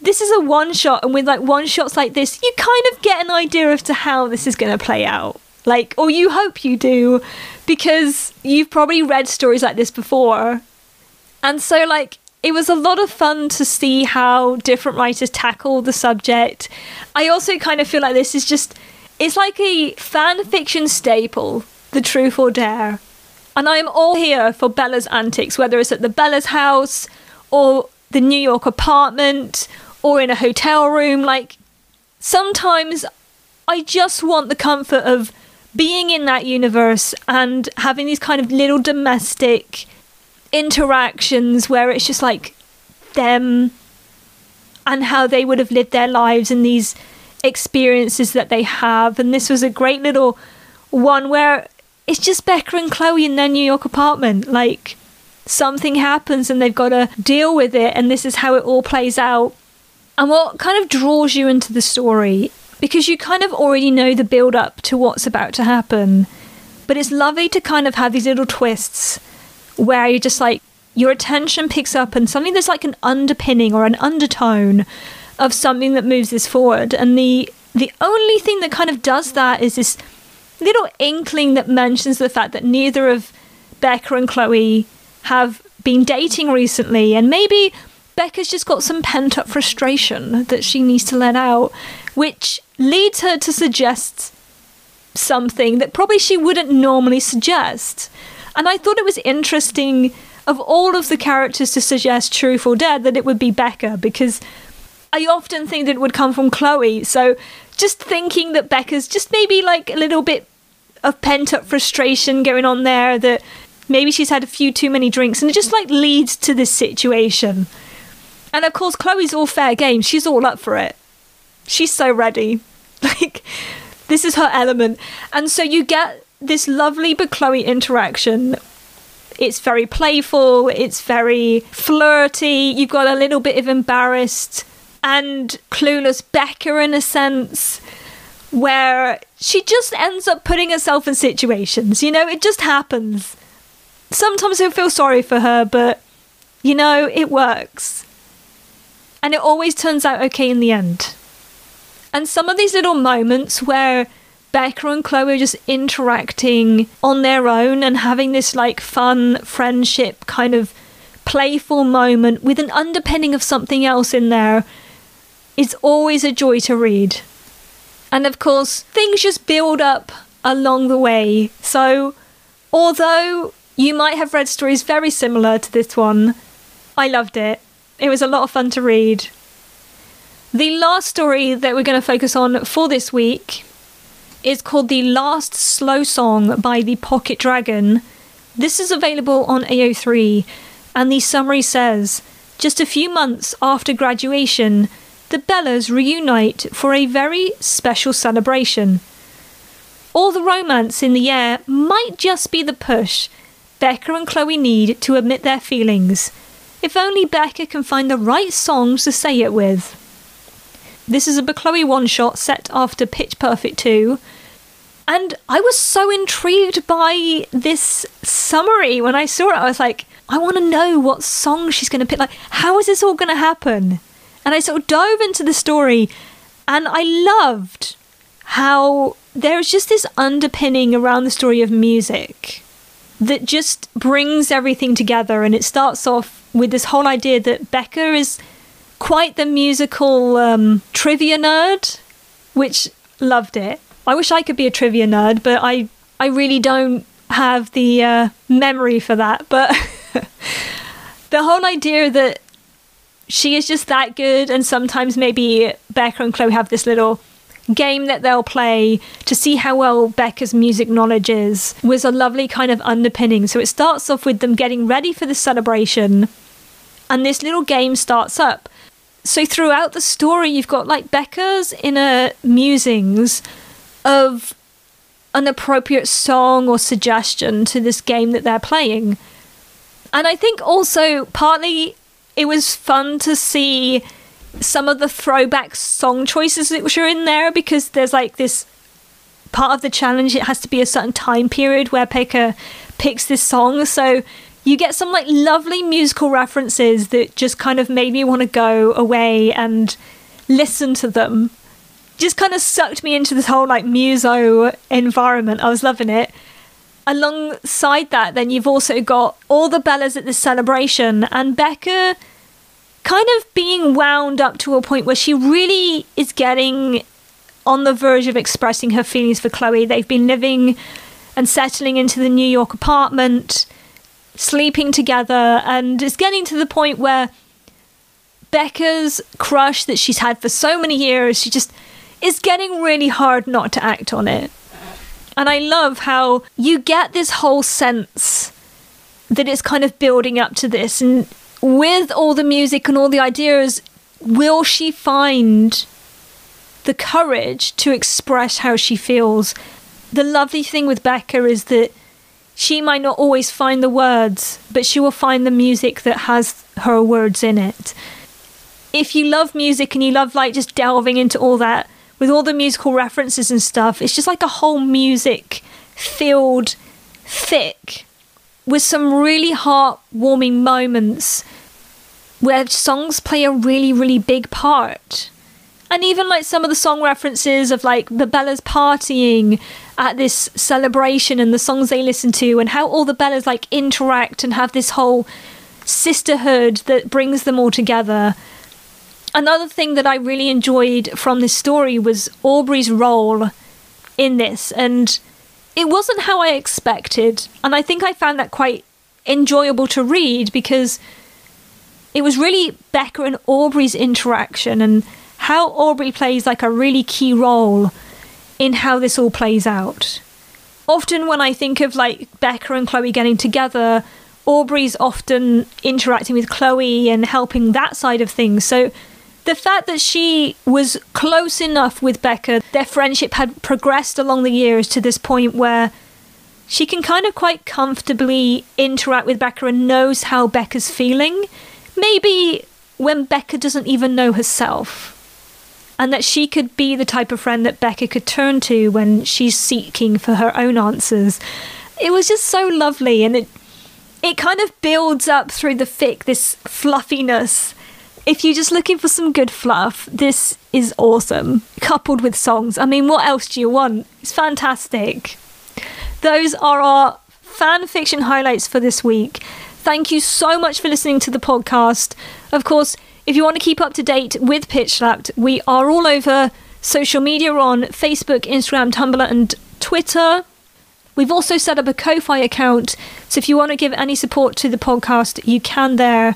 this is a one shot, and with like one shots like this, you kind of get an idea as to how this is going to play out. Like, or you hope you do, because you've probably read stories like this before. And so, like, it was a lot of fun to see how different writers tackle the subject. I also kind of feel like this is just, it's like a fan fiction staple, the truth or dare. And I am all here for Bella's antics, whether it's at the Bella's house or the New York apartment or in a hotel room. Like, sometimes I just want the comfort of being in that universe and having these kind of little domestic interactions where it's just like them and how they would have lived their lives in these experiences that they have. And this was a great little one where it's just Beca and Chloe in their New York apartment. Like something happens and they've got to deal with it, and this is how it all plays out. And what kind of draws you into the story, because you kind of already know the build up to what's about to happen, but it's lovely to kind of have these little twists where you're just like, your attention picks up and something there's like an underpinning or an undertone of something that moves this forward. And the the only thing that kind of does that is this little inkling that mentions the fact that neither of Beca and Chloe have been dating recently, and maybe Beca's just got some pent up frustration that she needs to let out, which leads her to suggest something that probably she wouldn't normally suggest. And I thought it was interesting of all of the characters to suggest truth or dead that it would be Beca because I often think that it would come from Chloe. So just thinking that Beca's just maybe like a little bit of pent up frustration going on there that maybe she's had a few too many drinks and it just like leads to this situation. And of course Chloe's all fair game. She's all up for it. She's so ready. <laughs> Like this is her element. And so you get this lovely but Chloe interaction it's very playful, it's very flirty, you've got a little bit of embarrassed and clueless Beca in a sense where she just ends up putting herself in situations. You know, it just happens. Sometimes I feel sorry for her, but you know, it works. And it always turns out okay in the end. And some of these little moments where Beca and Chloe are just interacting on their own and having this like fun friendship kind of playful moment with an underpinning of something else in there. It's always a joy to read. And of course, things just build up along the way. So, although you might have read stories very similar to this one, I loved it. It was a lot of fun to read. The last story that we're going to focus on for this week is called The Last Slow Song by the Pocket Dragon. This is available on AO3, and the summary says Just a few months after graduation, the Bellas reunite for a very special celebration. All the romance in the air might just be the push Beca and Chloe need to admit their feelings. If only Beca can find the right songs to say it with. This is a Chloe one shot set after Pitch Perfect 2, and I was so intrigued by this summary when I saw it. I was like, I want to know what song she's going to pick. Like, how is this all going to happen? And I sort of dove into the story and I loved how there's just this underpinning around the story of music that just brings everything together. And it starts off with this whole idea that Beca is quite the musical um, trivia nerd, which loved it. I wish I could be a trivia nerd, but I I really don't have the uh, memory for that. But <laughs> the whole idea that she is just that good, and sometimes maybe Beca and Chloe have this little game that they'll play to see how well Beca's music knowledge is was a lovely kind of underpinning. So it starts off with them getting ready for the celebration, and this little game starts up. So throughout the story, you've got like Beca's inner musings of an appropriate song or suggestion to this game that they're playing. And I think also partly it was fun to see some of the throwback song choices that were in there because there's like this part of the challenge it has to be a certain time period where Beca picks this song so you get some like lovely musical references that just kind of made me want to go away and listen to them just kind of sucked me into this whole like muso environment. I was loving it. Alongside that, then you've also got all the Bellas at this celebration, and Beca kind of being wound up to a point where she really is getting on the verge of expressing her feelings for Chloe. They've been living and settling into the New York apartment, sleeping together, and it's getting to the point where Beca's crush that she's had for so many years, she just is getting really hard not to act on it. And I love how you get this whole sense that it's kind of building up to this. And with all the music and all the ideas, will she find the courage to express how she feels? The lovely thing with Beca is that she might not always find the words, but she will find the music that has her words in it. If you love music and you love like just delving into all that with all the musical references and stuff, it's just like a whole music filled fic with some really heartwarming moments where songs play a really, really big part. And even like some of the song references of like the Bellas partying at this celebration and the songs they listen to, and how all the Bellas like interact and have this whole sisterhood that brings them all together. Another thing that I really enjoyed from this story was Aubrey's role in this, and it wasn't how I expected, and I think I found that quite enjoyable to read because it was really Beca and Aubrey's interaction and how Aubrey plays like a really key role in how this all plays out. Often when I think of like Beca and Chloe getting together, Aubrey's often interacting with Chloe and helping that side of things. So the fact that she was close enough with Beca, their friendship had progressed along the years to this point where she can kind of quite comfortably interact with Beca and knows how Beca's feeling. Maybe when Beca doesn't even know herself. And that she could be the type of friend that Beca could turn to when she's seeking for her own answers. It was just so lovely and it it kind of builds up through the fic this fluffiness if you're just looking for some good fluff, this is awesome. Coupled with songs. I mean, what else do you want? It's fantastic. Those are our fan fiction highlights for this week. Thank you so much for listening to the podcast. Of course, if you want to keep up to date with Pitch Slapped, we are all over social media on Facebook, Instagram, Tumblr, and Twitter. We've also set up a Ko-Fi account, so if you want to give any support to the podcast, you can there.